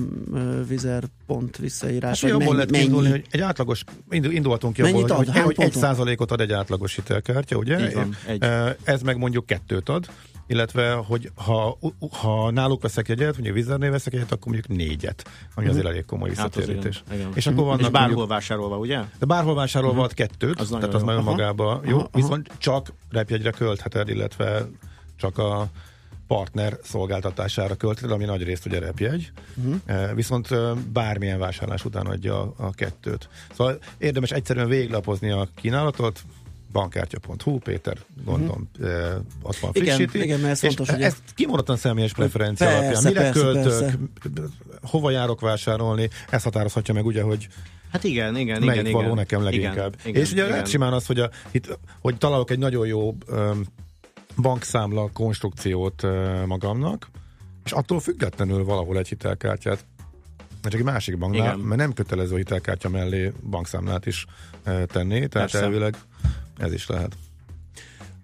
vizer pont visszaírás? Hát vagy mennyi- lehet mennyi? hogy egy átlagos, indul- indulhatunk ki abból, ad? hogy, Hány hogy egy százalékot ad egy átlagos hitelkártya, ugye? Így van, egy. Eh, Ez meg mondjuk kettőt ad, illetve, hogy ha, ha náluk veszek egyet, mondjuk Vizernél veszek egyet, akkor mondjuk négyet, ami azért elég komoly Hát visszatérítés. igen, igen. És akkor vannak És bárhol mondjuk, vásárolva, ugye? de bárhol vásárolva ad kettőt, Az tehát az jó. nagyon Aha. magában jó, Aha, aha. viszont csak repjegyre költheted, illetve csak a partner szolgáltatására költheted, ami nagy részt ugye repjegy, uh-huh. viszont bármilyen vásárlás után adja a, a kettőt. Szóval érdemes egyszerűen véglapozni a kínálatot, bankkártya.hu, Péter gondolom uh-huh. azt van Igen, frissíti. igen, mert ez és fontos, hogy ezt kimondottan személyes preferencia Persze, alapján. Mire persze, költök, persze. hova járok vásárolni, ezt határozhatja meg ugye, hogy Hát igen, igen, melyik igen. való igen. nekem leginkább. Igen, igen, és ugye igen. lehet simán az, hogy, a, itt, hogy találok egy nagyon jó um, bankszámla konstrukciót uh, magamnak, és attól függetlenül valahol egy hitelkártyát csak egy másik banknál, Igen. mert nem kötelező hitelkártya mellé bankszámlát is tenni, tehát Persze. elvileg ez is lehet.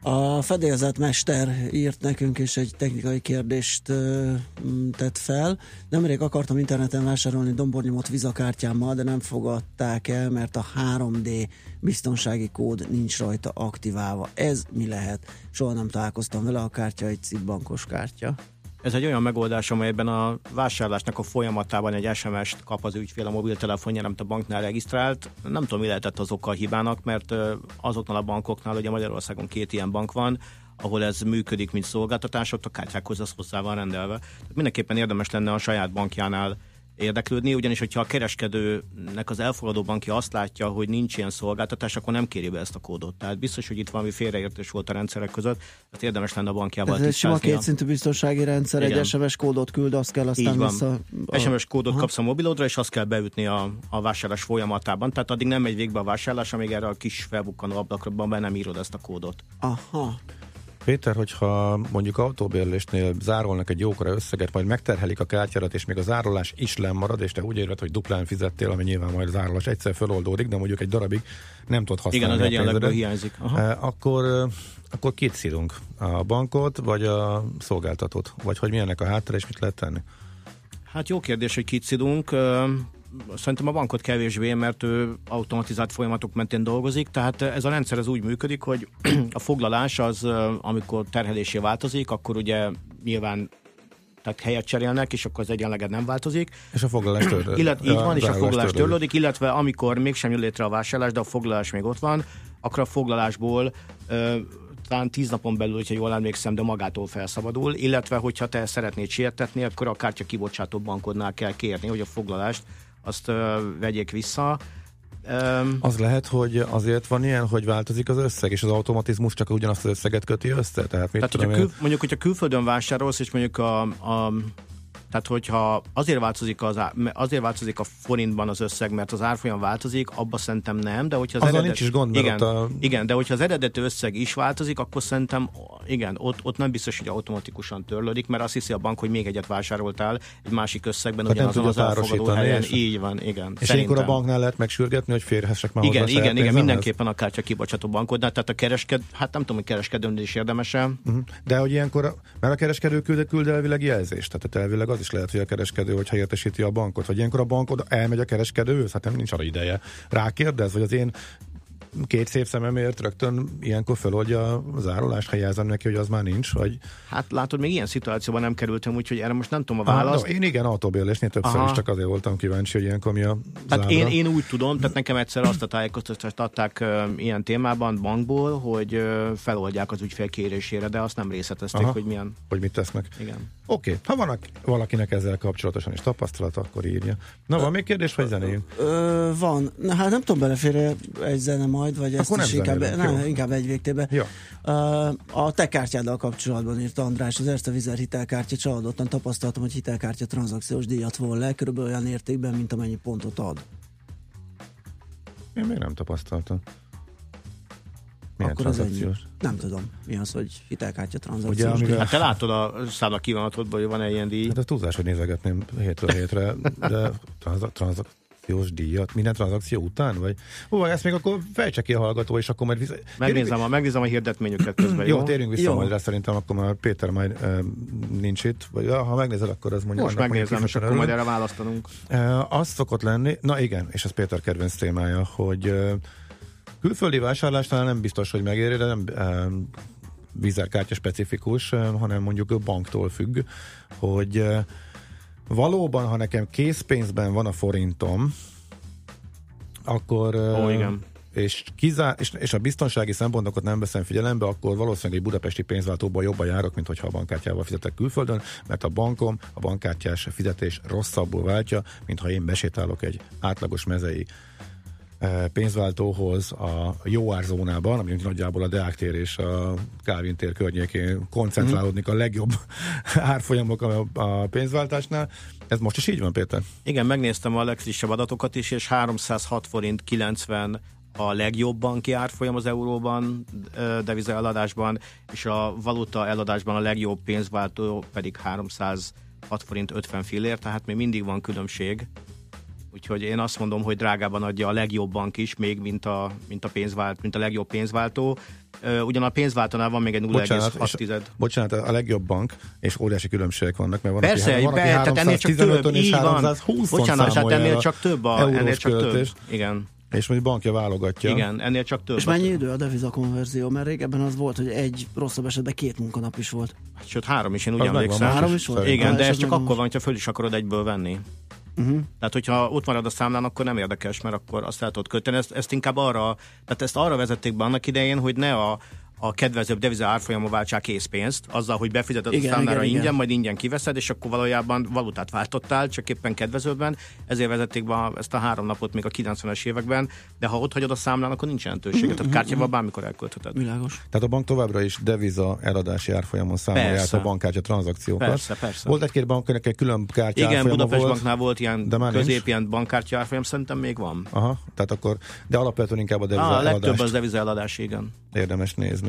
A fedélzetmester írt nekünk, és egy technikai kérdést ö, tett fel. Nemrég akartam interneten vásárolni dombornyomot vizakártyámmal, de nem fogadták el, mert a 3D biztonsági kód nincs rajta aktiválva. Ez mi lehet? Soha nem találkoztam vele, a kártya egy bankos kártya. Ez egy olyan megoldás, amelyben a vásárlásnak a folyamatában egy SMS-t kap az ügyfél a mobiltelefonján, amit a banknál regisztrált. Nem tudom, mi lehetett az oka a hibának, mert azoknál a bankoknál, ugye Magyarországon két ilyen bank van, ahol ez működik, mint szolgáltatás, ott a kártyákhoz az hozzá van rendelve. Tehát mindenképpen érdemes lenne a saját bankjánál érdeklődni, ugyanis hogyha a kereskedőnek az elfogadó bankja azt látja, hogy nincs ilyen szolgáltatás, akkor nem kéri be ezt a kódot. Tehát biztos, hogy itt valami félreértés volt a rendszerek között, tehát érdemes lenne a bankjával Ez egy sima kétszintű biztonsági rendszer, Igen. egy SMS kódot küld, azt kell aztán Így van. vissza... a- SMS kódot Aha. kapsz a mobilodra, és azt kell beütni a, a vásárlás folyamatában. Tehát addig nem megy végbe a vásárlás, amíg erre a kis felbukkanó ablakban be nem írod ezt a kódot. Aha. Péter, hogyha mondjuk autóbérlésnél zárolnak egy jókora összeget, majd megterhelik a kártyárat, és még a zárolás is lemarad, és te úgy érzed, hogy duplán fizettél, ami nyilván majd a zárolás egyszer föloldódik, de mondjuk egy darabig nem tudod használni. Igen, az pénzedet. hiányzik. Aha. Eh, Akkor, eh, akkor kit szírunk? A bankot, vagy a szolgáltatót? Vagy hogy milyennek a háttere, és mit lehet tenni? Hát jó kérdés, hogy. Ö, Szerintem a bankot kevésbé, mert ő automatizált folyamatok mentén dolgozik, tehát ez a rendszer ez úgy működik, hogy a foglalás az, amikor terhelésé változik, akkor ugye nyilván tehát helyet cserélnek, és akkor az egyenleged nem változik. És a foglalás törlődik. Illet, így van, és a foglalás törlődik, illetve amikor mégsem jön létre a vásárlás, de a foglalás még ott van, akkor a foglalásból ö, talán tíz napon belül, hogyha jól emlékszem, de magától felszabadul, illetve hogyha te szeretnéd sértetni, akkor a kártya kibocsátó bankodnál kell kérni, hogy a foglalást azt ö, vegyék vissza. Az lehet, hogy azért van ilyen, hogy változik az összeg, és az automatizmus csak ugyanazt az összeget köti össze? Tehát, mit Tehát, tudom hogyha kül, mondjuk, hogyha külföldön vásárolsz, és mondjuk a, a tehát, hogyha azért változik, az, á- azért változik a forintban az összeg, mert az árfolyam változik, abba szerintem nem, de hogyha az Azzal eredet, nincs is gond, igen, a- igen, de hogyha az eredeti összeg is változik, akkor szerintem igen, ott, ott nem biztos, hogy automatikusan törlődik, mert azt hiszi a bank, hogy még egyet vásároltál egy másik összegben, Tehát nem ugyanazon az elfogadó helyen. és- Így van, igen. és ilyenkor a szerintem. banknál lehet megsürgetni, hogy férhessek már Igen, igen, igen, pénzemhez? mindenképpen a kártya kibocsátó bankodnál, tehát a keresked, hát nem tudom, hogy kereskedőn is érdemese. Uh-huh. De hogy ilyenkor, mert a kereskedő küld, küld elvileg jelzést, tehát elvileg az is lehet, hogy a kereskedő, hogyha értesíti a bankot, hogy ilyenkor a bank oda elmegy a kereskedőhöz, hát nem nincs arra ideje. Rákérdez, vagy az én két szép szememért rögtön ilyenkor feloldja a zárolást, ha jelzem neki, hogy az már nincs, vagy... Hát látod, még ilyen szituációban nem kerültem, úgyhogy erre most nem tudom a Ah, választ. no, én igen, autóbérlésnél többször Aha. is csak azért voltam kíváncsi, hogy ilyenkor mi a Tehát én, én úgy tudom, tehát nekem egyszer azt a tájékoztatást adták ö, ilyen témában bankból, hogy ö, feloldják az ügyfél kérésére, de azt nem részletezték, Aha. hogy milyen. Hogy mit tesznek. Igen. Oké, okay. ha van valakinek ezzel kapcsolatosan is tapasztalat, akkor írja. Na, van még kérdés, vagy zenéjünk? Ö, van. Na, hát nem tudom, belefér egy zene majd, vagy ezt Akkor is nem inkább, nem, jó. inkább egy végtébe. Jó. Ö, a te kártyáddal kapcsolatban írt András, az Erste Vizer hitelkártya csalódottan tapasztaltam, hogy hitelkártya tranzakciós díjat vol le, körülbelül olyan értékben, mint amennyi pontot ad. Én még nem tapasztaltam. Milyen Akkor az ennyi. Nem tudom, mi az, hogy hitelkártya Ugye, tranzakciós díj. amivel... Hát te látod a szállak kívánatodból, hogy van-e ilyen díj. Hát a túlzás, hogy nézegetném hétről hétre, de tranza- tranzakciós díjat, minden tranzakció után, vagy? Hú, ezt még akkor fejtse ki a hallgató, és akkor majd vissza... Megnézem a, megnézem a hirdetményüket közben, jó? Jó, térjünk vissza Jó. majd rá, szerintem akkor már Péter majd e, nincs itt, vagy ha megnézed, akkor az mondja. Most mondjuk megnézem, és akkor majd erre választanunk. E, az szokott lenni, na igen, és ez Péter kedvenc témája, hogy e, külföldi vásárlásnál nem biztos, hogy megéri, de nem e, vízerkártya specifikus, e, hanem mondjuk a banktól függ, hogy e, valóban, ha nekem készpénzben van a forintom, akkor Ó, igen. és, kizá- és, és a biztonsági szempontokat nem veszem figyelembe, akkor valószínűleg egy budapesti pénzváltóban jobban járok, mint hogyha a bankkártyával fizetek külföldön, mert a bankom a bankkártyás fizetés rosszabbul váltja, mint ha én besétálok egy átlagos mezei pénzváltóhoz a jó árzónában, ami nagyjából a Deák tér és a Kálvin tér környékén koncentrálódnik a legjobb árfolyamok a, pénzváltásnál. Ez most is így van, Péter? Igen, megnéztem a legfrissebb adatokat is, és 306 forint 90 a legjobb banki árfolyam az euróban, deviza eladásban, és a valuta eladásban a legjobb pénzváltó pedig 306 forint 50 fillér, tehát még mindig van különbség. Úgyhogy én azt mondom, hogy drágában adja a legjobb bank is, még mint a, mint a, pénzvált, mint a legjobb pénzváltó. Ugyan a pénzváltónál van még egy Bocsánat, 0,6. és, bocsánat, a legjobb bank, és óriási különbségek vannak, mert van, Persze, aki, van, aki be, tehát ennél csak 315-ön több, és így van. 320 Bocsánat, hát ennél csak több, a, ennél csak több. költést, Igen, És mondjuk bankja válogatja. igen, ennél csak több. És mennyi idő a deviza konverzió? Mert régebben az volt, hogy egy rosszabb esetben két munkanap is volt. Sőt, három is, én úgy emlékszem. Három is volt? Igen, de ez csak akkor van, hogyha föl is akarod egyből venni. Uh-huh. Tehát, hogyha ott marad a számlán, akkor nem érdekes, mert akkor azt el tudod költeni. Ezt, ezt inkább arra, tehát ezt arra vezették be annak idején, hogy ne a, a kedvezőbb deviza árfolyamon váltsák készpénzt, azzal, hogy befizeted Igen, a számlára igen, ingyen, igen. majd ingyen kiveszed, és akkor valójában valutát váltottál, csak éppen kedvezőbben. Ezért vezették be a- ezt a három napot még a 90-es években, de ha ott hagyod a számlán, akkor nincs jelentősége. Tehát kártyával bármikor elköltheted. Világos. Tehát a bank továbbra is deviza eladási árfolyamon számolja Persze. a bankkártya tranzakciókat. Persze, persze. Volt egy-két bank, akinek egy külön kártya Igen, árfolyama Budapest volt. Banknál volt ilyen de már nincs? közép, ilyen bankkártya árfolyam, szerintem még van. Aha, tehát akkor, de alapvetően inkább a deviza Ah, a legtöbb az deviza eladás, igen. érdemes nézni,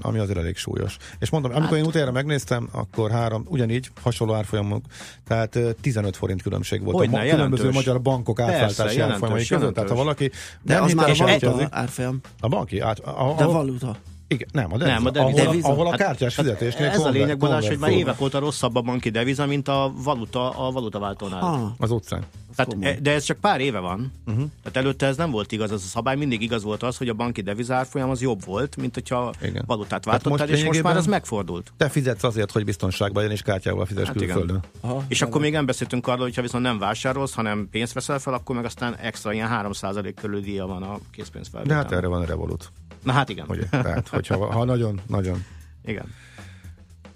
ami azért elég súlyos. És mondom, amikor én utoljára megnéztem, akkor három, ugyanígy hasonló árfolyamok, tehát ö, 15 forint különbség volt Hogyne, a ma- különböző jelentős. magyar bankok átváltási árfolyamai között. Tehát ha valaki De nem az már a az- árfolyam. a banki, át, a, De a, valuta. Igen, nem, a deviza, Nem, a deviza. Ahol, Deviza. ahol a Hát- kártyás fizetésnél Ez a lényeg, Balázs, hogy már évek óta rosszabb a banki deviza, mint a valuta a valutaváltónál. Ha, Az utcán. Tehát, komoly. e- de ez csak pár éve van. Uh-huh. Tehát előtte ez nem volt igaz, az a szabály mindig igaz volt az, hogy a banki devizárfolyam az jobb volt, mint hogyha Igen. valutát váltottál, most és most már ez megfordult. Te fizetsz azért, hogy biztonságban legyen, és kártyával fizes Hát hát igen. külföldön. Aha, És akkor még nem beszéltünk arról, hogyha viszont nem vásárolsz, hanem pénzt veszel fel, akkor meg aztán extra ilyen 3% körül díja van a De készpénzfelvétel. hát erre van a Revolut. Na hát igen. Ugye? Tehát, hogyha ha nagyon, nagyon Igen.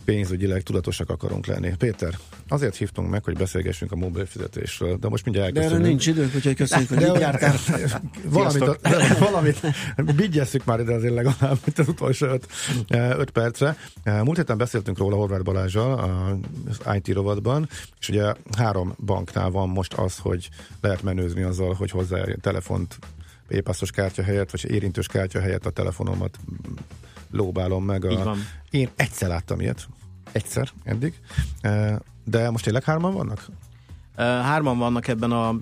pénzügyileg tudatosak akarunk lenni. Péter, azért hívtunk meg, hogy beszélgessünk a mobil fizetésről, de most mindjárt De erre elköszönünk. nincs időnk, úgyhogy köszönjük, hogy De, jártál. valamit, de, valamit vigyesszük már ide azért legalább, mint az utolsó öt, öt percre. Múlt héten beszéltünk róla Horváth Balázsjal az IT rovatban, és ugye három banknál van most az, hogy lehet menőzni azzal, hogy hozzá telefont e-passzos kártya helyett, vagy érintős kártya helyett a telefonomat lóbálom meg. A... Én egyszer láttam ilyet. Egyszer eddig. Eh, De most tényleg hárman vannak? Ö, Hárman vannak ebben a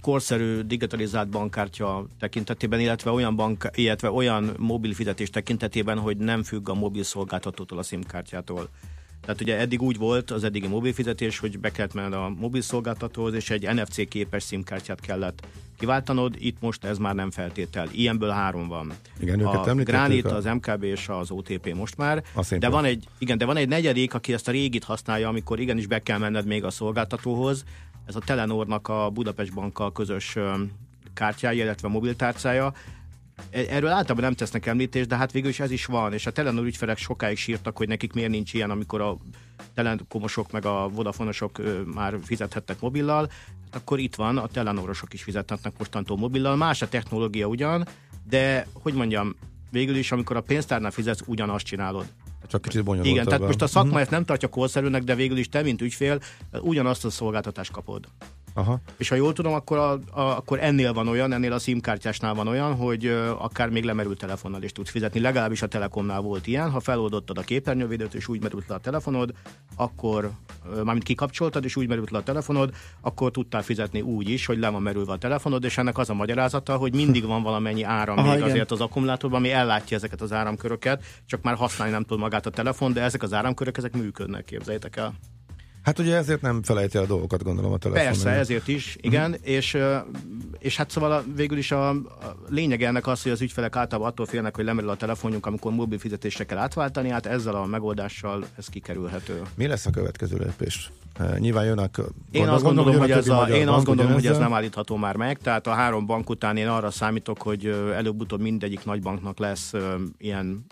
korszerű digitalizált bankkártya tekintetében, illetve olyan, bank, illetve olyan mobil fizetés tekintetében, hogy nem függ a mobil szolgáltatótól a SIM kártyától. Tehát ugye eddig úgy volt az eddigi mobil fizetés, hogy be kellett menned a mobil szolgáltatóhoz, és egy NFC képes SIM kártyát kellett kiváltanod, itt most ez már nem feltétel. Ilyenből három van. Igen, őket a Granit, a- az MKB és az OTP most már. A. De van egy, igen, de van egy negyedik, aki ezt a régit használja, amikor igenis be kell menned még a szolgáltatóhoz. Ez a Telenornak a Budapest Bankkal közös kártyája, illetve mobiltárcája. E- Erről általában nem tesznek említést, de hát végül is ez is van, és a Telenor ügyfelek sokáig sírtak, hogy nekik miért nincs ilyen, amikor a telekomosok meg a vodafonosok már fizethettek mobillal, hát akkor itt van, a telenorosok is fizethetnek mostantól mobillal. Más a technológia ugyan, de hogy mondjam, végül is, amikor a pénztárnál fizetsz, ugyanazt csinálod. Csak kicsit bonyolultabb. Igen, tehát most a szakma ezt nem tartja korszerűnek, de végül is te, mint ügyfél, ugyanazt a szolgáltatást kapod. Aha. És ha jól tudom, akkor, a, a, akkor ennél van olyan, ennél a SIM kártyásnál van olyan, hogy ö, akár még lemerült telefonnal is tudsz fizetni. Legalábbis a Telekomnál volt ilyen, ha feloldottad a képernyővédőt, és úgy merült le a telefonod, akkor, ö, mármint kikapcsoltad, és úgy merült le a telefonod, akkor tudtál fizetni úgy is, hogy le van merülve a telefonod, és ennek az a magyarázata, hogy mindig van valamennyi áram Aha, még igen. azért az akkumulátorban, ami ellátja ezeket az áramköröket, csak már használni nem tud magát a telefon, de ezek az áramkörök, ezek működnek, képzeljétek el. Hát ugye ezért nem felejti el a dolgokat, gondolom a telefon. Persze, ezért is, igen, mm. és, és hát szóval a, végül is a, a lényeg ennek az, hogy az ügyfelek általában attól félnek, hogy lemerül a telefonjuk, amikor mobil fizetésre kell átváltani, hát ezzel a megoldással ez kikerülhető. Mi lesz a következő lépés? Nyilván jönnek... Én azt gondolom, hogy ez, a, én azt gondolom, hogy ez nem állítható már meg, tehát a három bank után én arra számítok, hogy előbb-utóbb mindegyik nagy banknak lesz ilyen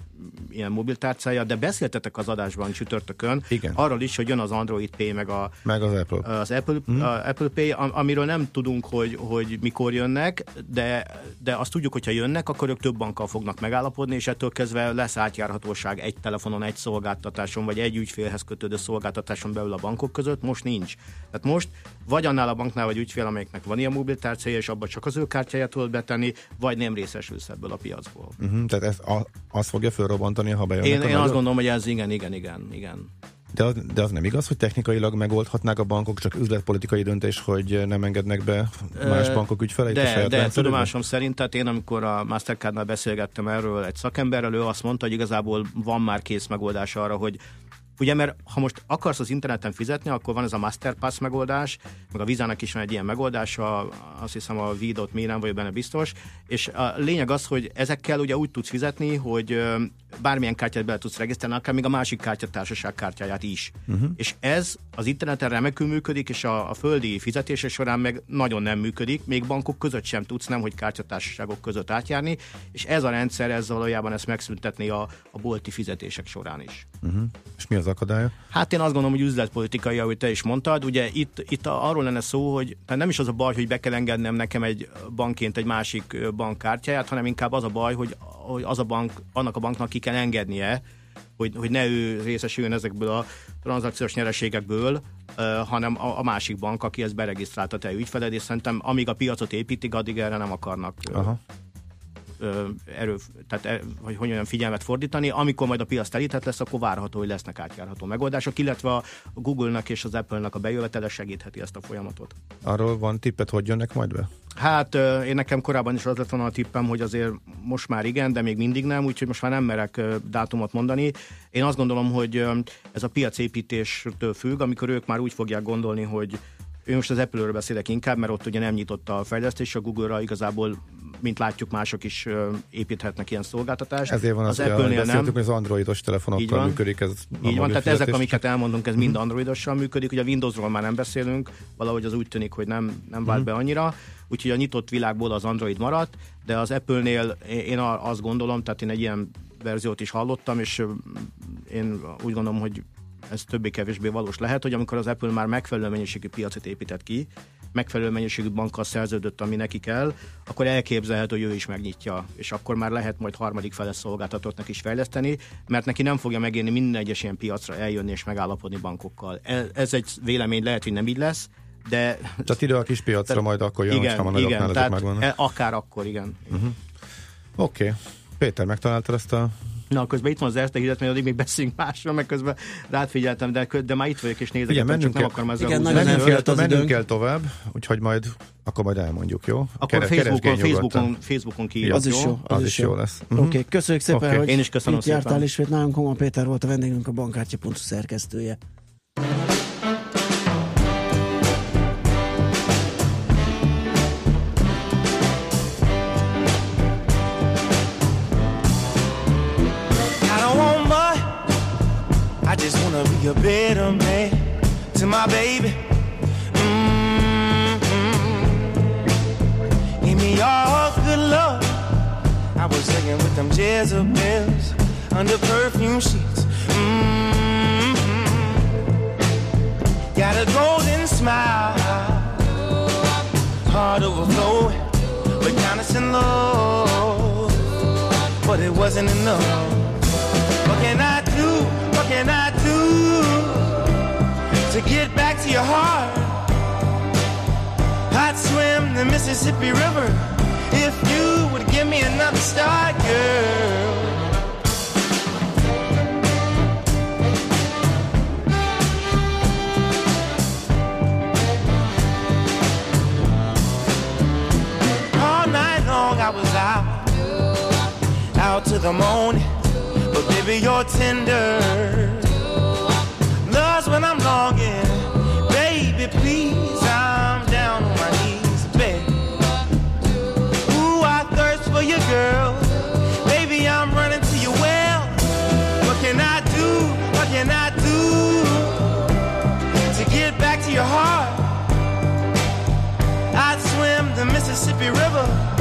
ilyen mobiltárcája, de beszéltetek az adásban csütörtökön Igen. arról is, hogy jön az Android Pay meg a, Meg az Apple. az Apple, mm. a Apple Pay, am- amiről nem tudunk, hogy, hogy mikor jönnek, de, de azt tudjuk, hogyha jönnek, akkor ők több bankkal fognak megállapodni, és ettől kezdve lesz átjárhatóság egy telefonon, egy szolgáltatáson, vagy egy ügyfélhez kötődő szolgáltatáson belül a bankok között. Most nincs. Tehát most vagy annál a banknál vagy ügyfél, amelyiknek van ilyen mobiltárcája, és abban csak az ő kártyáját tudod betenni, vagy nem részesülsz ebből a piacból. Uh-huh, tehát ez a, az fogja fölrobbantani, ha bejönnek Én, én azt gondolom, hogy ez igen, igen, igen, igen. De az, de az nem igaz, hogy technikailag megoldhatnák a bankok, csak üzletpolitikai döntés, hogy nem engednek be más Ö, bankok ügyfeleit De, de tudomásom szerint, tehát én amikor a Mastercardnál beszélgettem erről egy szakemberrel, ő azt mondta, hogy igazából van már kész megoldás arra, hogy Ugye, mert ha most akarsz az interneten fizetni, akkor van ez a Masterpass megoldás, meg a Vizának is van egy ilyen megoldása, azt hiszem a Vidot mi nem vagyok benne biztos, és a lényeg az, hogy ezekkel ugye úgy tudsz fizetni, hogy bármilyen kártyát bele tudsz regisztrálni, akár még a másik kártyatársaság kártyáját is. Uh-huh. És ez az interneten remekül működik, és a, a földi fizetése során meg nagyon nem működik, még bankok között sem tudsz, nem hogy kártyatársaságok között átjárni, és ez a rendszer, ez valójában ezt megszüntetni a, a bolti fizetések során is. Uh-huh. És mi az akadálya? Hát én azt gondolom, hogy üzletpolitikai, ahogy te is mondtad, ugye itt, itt arról lenne szó, hogy nem is az a baj, hogy be kell engednem nekem egy bankként egy másik bank kártyáját, hanem inkább az a baj, hogy, hogy az a bank, annak a banknak ki kell engednie, hogy, hogy ne ő részesüljön ezekből a tranzakciós nyereségekből, uh, hanem a, a másik bank, aki ezt beregisztrálta te ügyfeled, és szerintem amíg a piacot építik, addig erre nem akarnak Aha. Erő, tehát e, hogy, olyan figyelmet fordítani. Amikor majd a piac telített lesz, akkor várható, hogy lesznek átjárható megoldások, illetve a Google-nak és az Apple-nak a bejövetele segítheti ezt a folyamatot. Arról van tippet, hogy jönnek majd be? Hát én nekem korábban is az lett volna a tippem, hogy azért most már igen, de még mindig nem, úgyhogy most már nem merek dátumot mondani. Én azt gondolom, hogy ez a piacépítéstől függ, amikor ők már úgy fogják gondolni, hogy én most az Apple-ről beszélek inkább, mert ott ugye nem nyitott a fejlesztés, a Google-ra igazából, mint látjuk, mások is építhetnek ilyen szolgáltatást. Ezért van az, az Apple-nél nem. hogy az androidos Így telefonokkal van. működik ez Így van, tehát ezek, amiket elmondunk, ez mind androidossal működik. Ugye a Windowsról már nem beszélünk, valahogy az úgy tűnik, hogy nem, nem vált Mhm. be annyira. Úgyhogy a nyitott világból az Android maradt, de az Apple-nél én azt gondolom, tehát én egy ilyen verziót is hallottam, és én úgy gondolom, hogy ez többé-kevésbé valós lehet, hogy amikor az Apple már megfelelő mennyiségű piacot épített ki, megfelelő mennyiségű bankkal szerződött, ami neki kell, akkor elképzelhető, hogy ő is megnyitja, és akkor már lehet majd harmadik feles szolgáltatottnak is fejleszteni, mert neki nem fogja megérni minden egyes ilyen piacra eljönni és megállapodni bankokkal. Ez, egy vélemény, lehet, hogy nem így lesz, de... Tehát ide a kis piacra Tehát- majd akkor jön, igen, hogyha a igen, tehát megvannak. e- akár akkor, igen. Uh-huh. Oké. Okay. Péter, megtaláltad ezt a... Na, közben itt van az Erste híret, mert addig még beszélünk másról, meg közben rád figyeltem, de, de már itt vagyok és nézek, Igen, csak nem akarom ezzel Igen, mennünk, kell, az mennünk időnk. kell tovább, úgyhogy majd akkor majd elmondjuk, jó? Akkor Kere- Facebookon. Facebookon, Facebookon kiírjuk, Az is jó. Az, Az is is jó jó. lesz. Oké, Mhm. okay, köszönjük szépen, Oké. hogy Én is köszönöm itt szépen. jártál ismét nálunk. Koma Péter volt a vendégünk, a bankkártya.hu szerkesztője. Jezebels under perfume sheets. Mm-hmm. Got a golden smile, heart overflowing, but and love. But it wasn't enough. What can I do? What can I do to get back to your heart? I'd swim the Mississippi River if you would give me another start, girl. All night long I was out, out to the morning. But baby, you're tender. Love's when I'm longing. Baby, please, girl. Baby, I'm running to your well. What can I do? What can I do to get back to your heart? I'd swim the Mississippi River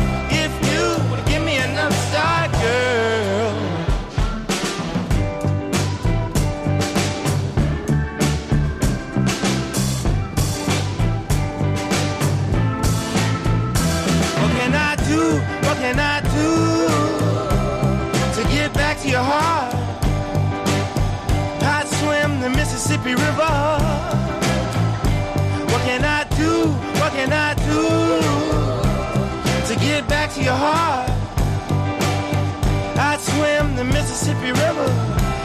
your heart? I'd swim the Mississippi River. What can I do? What can I do to get back to your heart? I'd swim the Mississippi River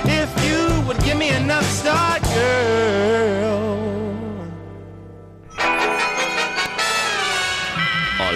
if you would give me enough start. girl.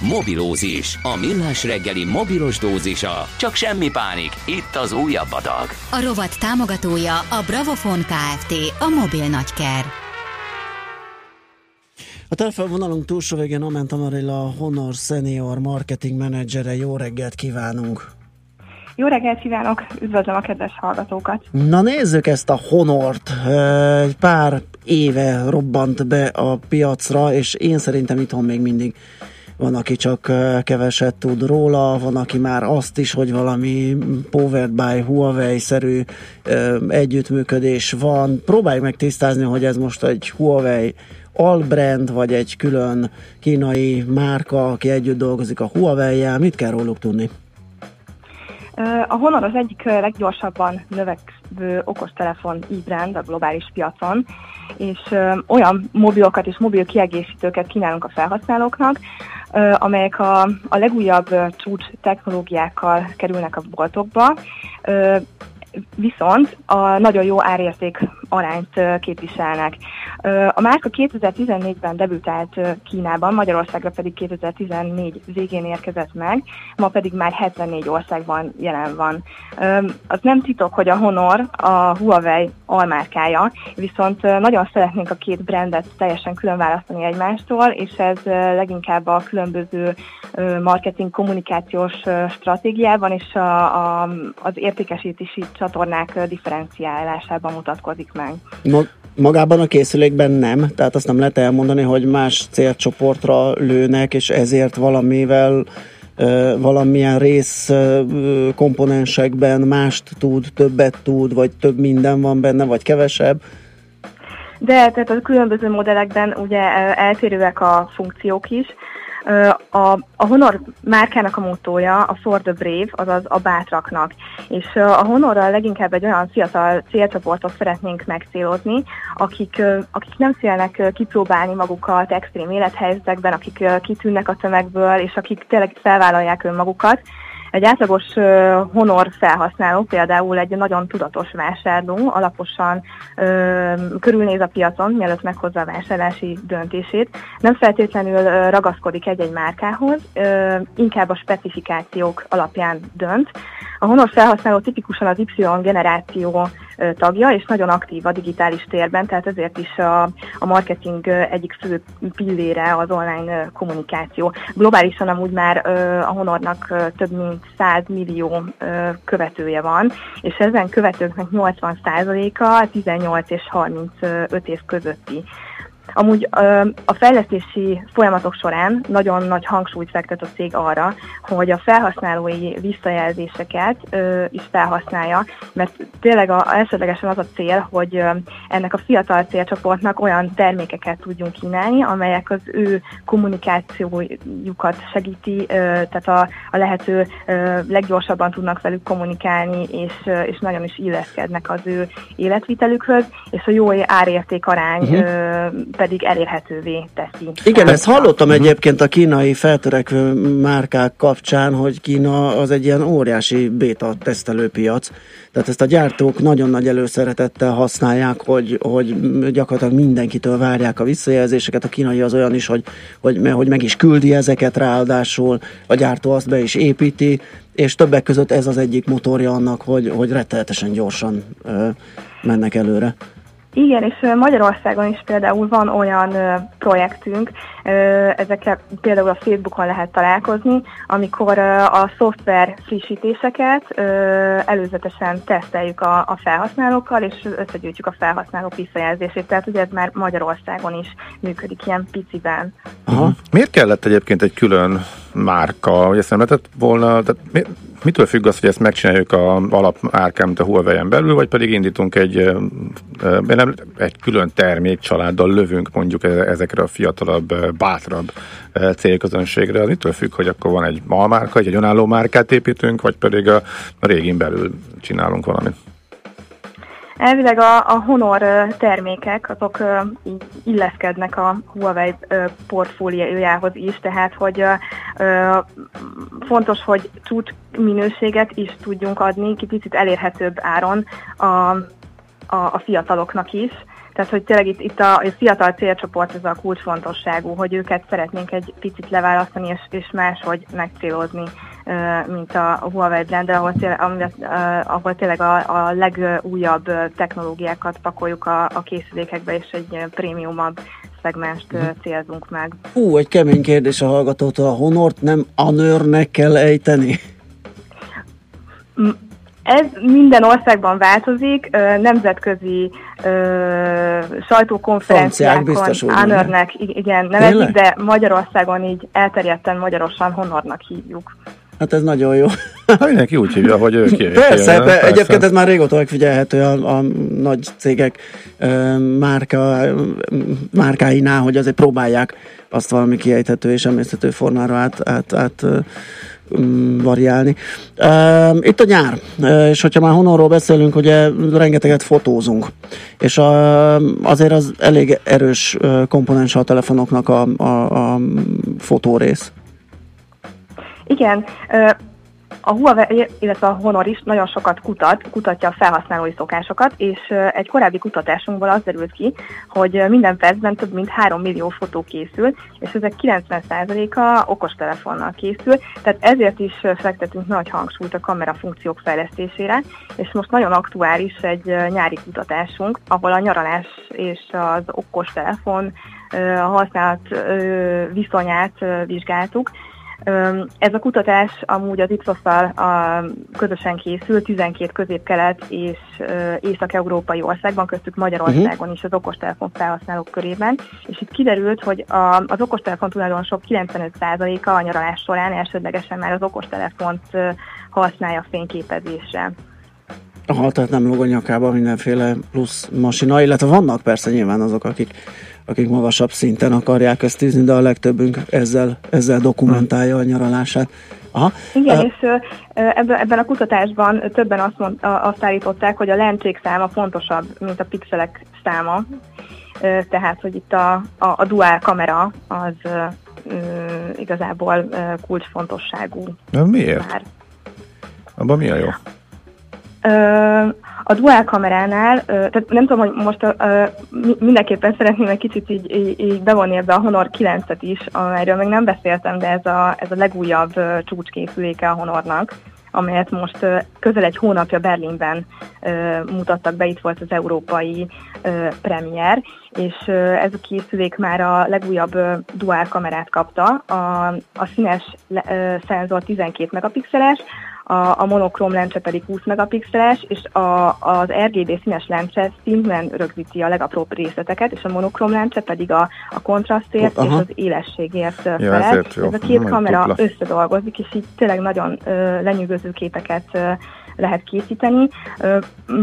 Mobilózis, a millás reggeli mobilos dózisa. Csak semmi pánik, itt az újabb adag. A rovat támogatója a Bravofon Kft. A mobil nagyker. A telefonvonalunk túlsó végén Ament Amarilla, a Honor Senior Marketing Managere. Jó reggelt kívánunk! Jó reggelt kívánok, üdvözlöm a kedves hallgatókat. Na nézzük ezt a Honort. Egy pár éve robbant be a piacra, és én szerintem itthon még mindig van, aki csak keveset tud róla, van, aki már azt is, hogy valami Powered by Huawei-szerű együttműködés van. Próbáljuk meg tisztázni, hogy ez most egy Huawei albrand, vagy egy külön kínai márka, aki együtt dolgozik a Huawei-jel. Mit kell róluk tudni? A Honor az egyik leggyorsabban növekvő okostelefon e-brand a globális piacon, és olyan mobilokat és mobil kiegészítőket kínálunk a felhasználóknak, amelyek a, a legújabb csúcs technológiákkal kerülnek a boltokba, viszont a nagyon jó árérték arányt képviselnek. A márka 2014-ben debütált Kínában, Magyarországra pedig 2014 végén érkezett meg, ma pedig már 74 országban jelen van. Az nem titok, hogy a Honor a Huawei almárkája, viszont nagyon szeretnénk a két brandet teljesen külön választani egymástól, és ez leginkább a különböző marketing kommunikációs stratégiában és a, a, az értékesítési csatornák differenciálásában mutatkozik meg. Magában a készülékben nem, tehát azt nem lehet elmondani, hogy más célcsoportra lőnek, és ezért valamivel valamilyen rész komponensekben mást tud, többet tud, vagy több minden van benne, vagy kevesebb. De tehát a különböző modellekben ugye eltérőek a funkciók is, a, a Honor márkának a motója a For the Brave, azaz a bátraknak. És a Honorral leginkább egy olyan fiatal célcsoportot szeretnénk megcélozni, akik, akik nem szélnek kipróbálni magukat extrém élethelyzetekben, akik kitűnnek a tömegből, és akik tényleg felvállalják önmagukat, egy átlagos Honor felhasználó például egy nagyon tudatos vásárló, alaposan uh, körülnéz a piacon, mielőtt meghozza a vásárlási döntését. Nem feltétlenül ragaszkodik egy-egy márkához, uh, inkább a specifikációk alapján dönt. A Honor felhasználó tipikusan az Y generáció tagja, és nagyon aktív a digitális térben, tehát ezért is a, a marketing egyik fő pillére az online kommunikáció. Globálisan amúgy már a Honornak több mint 100 millió követője van, és ezen követőknek 80%-a 18 és 35 év közötti. Amúgy a fejlesztési folyamatok során nagyon nagy hangsúlyt fektet a cég arra, hogy a felhasználói visszajelzéseket is felhasználja, mert tényleg a, elsődlegesen az a cél, hogy ennek a fiatal célcsoportnak olyan termékeket tudjunk kínálni, amelyek az ő kommunikációjukat segíti, tehát a, a lehető leggyorsabban tudnak velük kommunikálni, és, és nagyon is illeszkednek az ő életvitelükhöz, és a jó árérték arány uh-huh pedig elérhetővé teszi. Igen, ezt hallottam egyébként a kínai feltörekvő márkák kapcsán, hogy Kína az egy ilyen óriási beta tesztelőpiac, tehát ezt a gyártók nagyon nagy előszeretettel használják, hogy, hogy gyakorlatilag mindenkitől várják a visszajelzéseket. A kínai az olyan is, hogy, hogy, hogy meg is küldi ezeket ráadásul, a gyártó azt be is építi, és többek között ez az egyik motorja annak, hogy, hogy rettenetesen gyorsan ö, mennek előre. Igen, és Magyarországon is például van olyan projektünk, ezekkel például a Facebookon lehet találkozni, amikor a szoftver frissítéseket előzetesen teszteljük a, a felhasználókkal, és összegyűjtjük a felhasználók visszajelzését. Tehát ugye ez már Magyarországon is működik ilyen piciben. Aha. Miért kellett egyébként egy külön márka, hogy ezt nem lehetett volna, tehát mitől függ az, hogy ezt megcsináljuk a alap árkámt a Huawei-en belül, vagy pedig indítunk egy, nem, egy külön termékcsaláddal lövünk mondjuk e- ezekre a fiatalabb, bátrabb célközönségre. Az mitől függ, hogy akkor van egy malmárka, egy, önálló márkát építünk, vagy pedig a régin belül csinálunk valamit? Elvileg a, a Honor termékek, azok így illeszkednek a Huawei portfóliójához is, tehát hogy fontos, hogy csúcs minőséget is tudjunk adni, kicsit elérhetőbb áron a, a, a fiataloknak is. Tehát, hogy tényleg itt, itt a, a fiatal célcsoport ez a kulcsfontosságú, hogy őket szeretnénk egy picit leválasztani, és, és máshogy megcélozni, mint a, Huawei brand, ahol tényleg, ahol tényleg a, a legújabb technológiákat pakoljuk a, a készülékekbe, és egy prémiumabb szegmást ö, célzunk meg. Hú, egy kemény kérdés a hallgatótól. A Honort nem Anörnek kell ejteni? Ez minden országban változik, nemzetközi sajtókonferenciákon Honornek, igen, nevezik, de Magyarországon így elterjedten magyarosan Honornak hívjuk. Hát ez nagyon jó. Hát mindenki úgy hívja, hogy ő ki. Persze, persze, egyébként ez már régóta megfigyelhető a, a nagy cégek ö, márka, márkáinál, hogy azért próbálják azt valami kiejthető és emészthető formára át, át, át variálni. Itt a nyár, és hogyha már honorról beszélünk, ugye rengeteget fotózunk, és a, azért az elég erős komponens a telefonoknak a, a, a fotórész. Igen, a Huawei, illetve a Honor is nagyon sokat kutat, kutatja a felhasználói szokásokat, és egy korábbi kutatásunkból az derült ki, hogy minden percben több mint 3 millió fotó készül, és ezek 90%-a okostelefonnal készül, tehát ezért is fektetünk nagy hangsúlyt a kamera funkciók fejlesztésére, és most nagyon aktuális egy nyári kutatásunk, ahol a nyaralás és az okostelefon a használat viszonyát vizsgáltuk, Ez a kutatás amúgy az Ipsos-szal közösen készült 12 közép-kelet és észak-európai országban, köztük Magyarországon is az okostelefon felhasználók körében, és itt kiderült, hogy a, az okostelefon tulajdonosok 95%-a a nyaralás során elsődlegesen már az okostelefont használja fényképezésre. Aha, tehát nem lóg a nyakába mindenféle plusz masina, illetve vannak persze nyilván azok, akik, akik magasabb szinten akarják ezt tűzni, de a legtöbbünk ezzel, ezzel dokumentálja a nyaralását. Aha. Igen, és ebben, ebben a kutatásban többen azt, mond, azt állították, hogy a lencsék száma fontosabb, mint a pixelek száma. Tehát, hogy itt a, a, a dual kamera az igazából kulcsfontosságú De miért? már. Abban mi a jó? A dual kameránál, tehát nem tudom, hogy most mindenképpen szeretném egy kicsit így, így, így bevonni ebbe a Honor 9-et is, amelyről még nem beszéltem, de ez a, ez a legújabb csúcskészüléke a Honornak amelyet most közel egy hónapja Berlinben mutattak be, itt volt az európai premier, és ez a készülék már a legújabb dual kamerát kapta, a, a színes szenzor 12 megapixeles, a, a monokrom lencse pedig 20 megapixeles, és a, az RGB színes lencse színűen rögzíti a legapróbb részleteket, és a monokrom lencse pedig a, a kontrasztért Aha. és az élességért Ja, felel. ezért jó. Ez a két Majd kamera dupla. összedolgozik, és így tényleg nagyon ö, lenyűgöző képeket ö, lehet készíteni.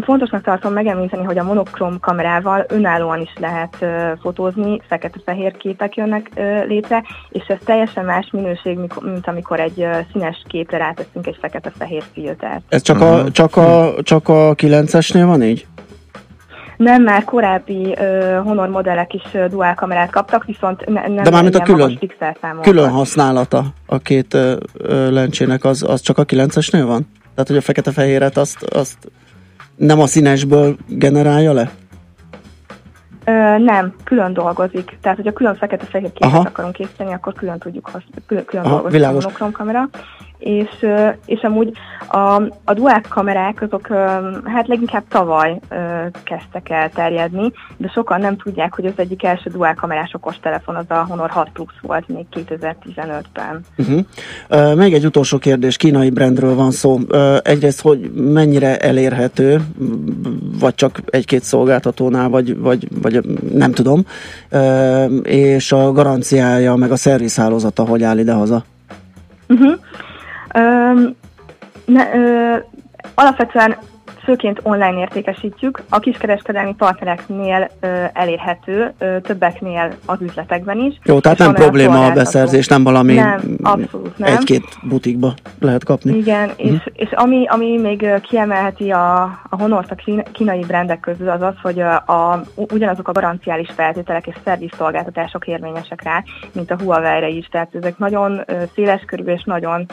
Fontosnak tartom megemlíteni, hogy a monokrom kamerával önállóan is lehet fotózni, fekete-fehér képek jönnek létre, és ez teljesen más minőség, mint amikor egy színes képre ráteszünk egy fekete-fehér filtert. Ez csak, a, csak, a, csak a 9-esnél van így? Nem, már korábbi ö, Honor modellek is ö, dual kamerát kaptak, viszont ne, nem De mármint a külön, külön használata a két ö, ö, lencsének, az, az csak a 9-esnél van? Tehát, hogy a fekete-fehéret azt, azt nem a színesből generálja le? Ö, nem, külön dolgozik. Tehát, hogyha külön fekete-fehér képet Aha. akarunk készíteni, akkor külön tudjuk használni, külön, külön Aha, dolgozik világos. a monokrom kamera. És, és amúgy a, a dual kamerák azok hát leginkább tavaly kezdtek el terjedni, de sokan nem tudják, hogy az egyik első dual kamerás okostelefon az a Honor 6 Plus volt még 2015-ben. Uh-huh. Uh, még egy utolsó kérdés, kínai brandről van szó. Egyrészt, hogy mennyire elérhető, vagy csak egy-két szolgáltatónál, vagy, vagy, vagy nem tudom, és a garanciája, meg a szervizhálózata hogy áll ide-haza? Uh-huh. Um, ne, ö, alapvetően főként online értékesítjük, a kiskereskedelmi partnereknél elérhető, többeknél az üzletekben is. Jó, tehát nem probléma a beszerzés, nem valami Nem, abszolút nem. egy-két butikba lehet kapni. Igen, Mhm. és, és ami, ami még kiemelheti a, a Honort a kín- kínai brendek közül, az az, hogy ö, a, ugyanazok a garanciális feltételek és szervizszolgáltatások érvényesek rá, mint a Huawei-re is. Tehát ezek nagyon széleskörű és nagyon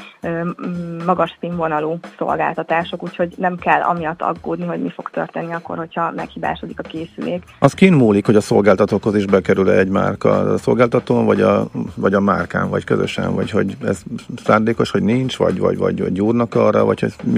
magas színvonalú szolgáltatások, úgyhogy nem kell amiatt aggódni, hogy mi fog történni akkor, hogyha meghibásodik a készülék. Az kin múlik, hogy a szolgáltatókhoz is bekerül egy márka a szolgáltatón, vagy a, vagy a márkán, vagy közösen, vagy hogy ez szándékos, hogy nincs, vagy, vagy, vagy, vagy gyúrnak arra, vagy hogy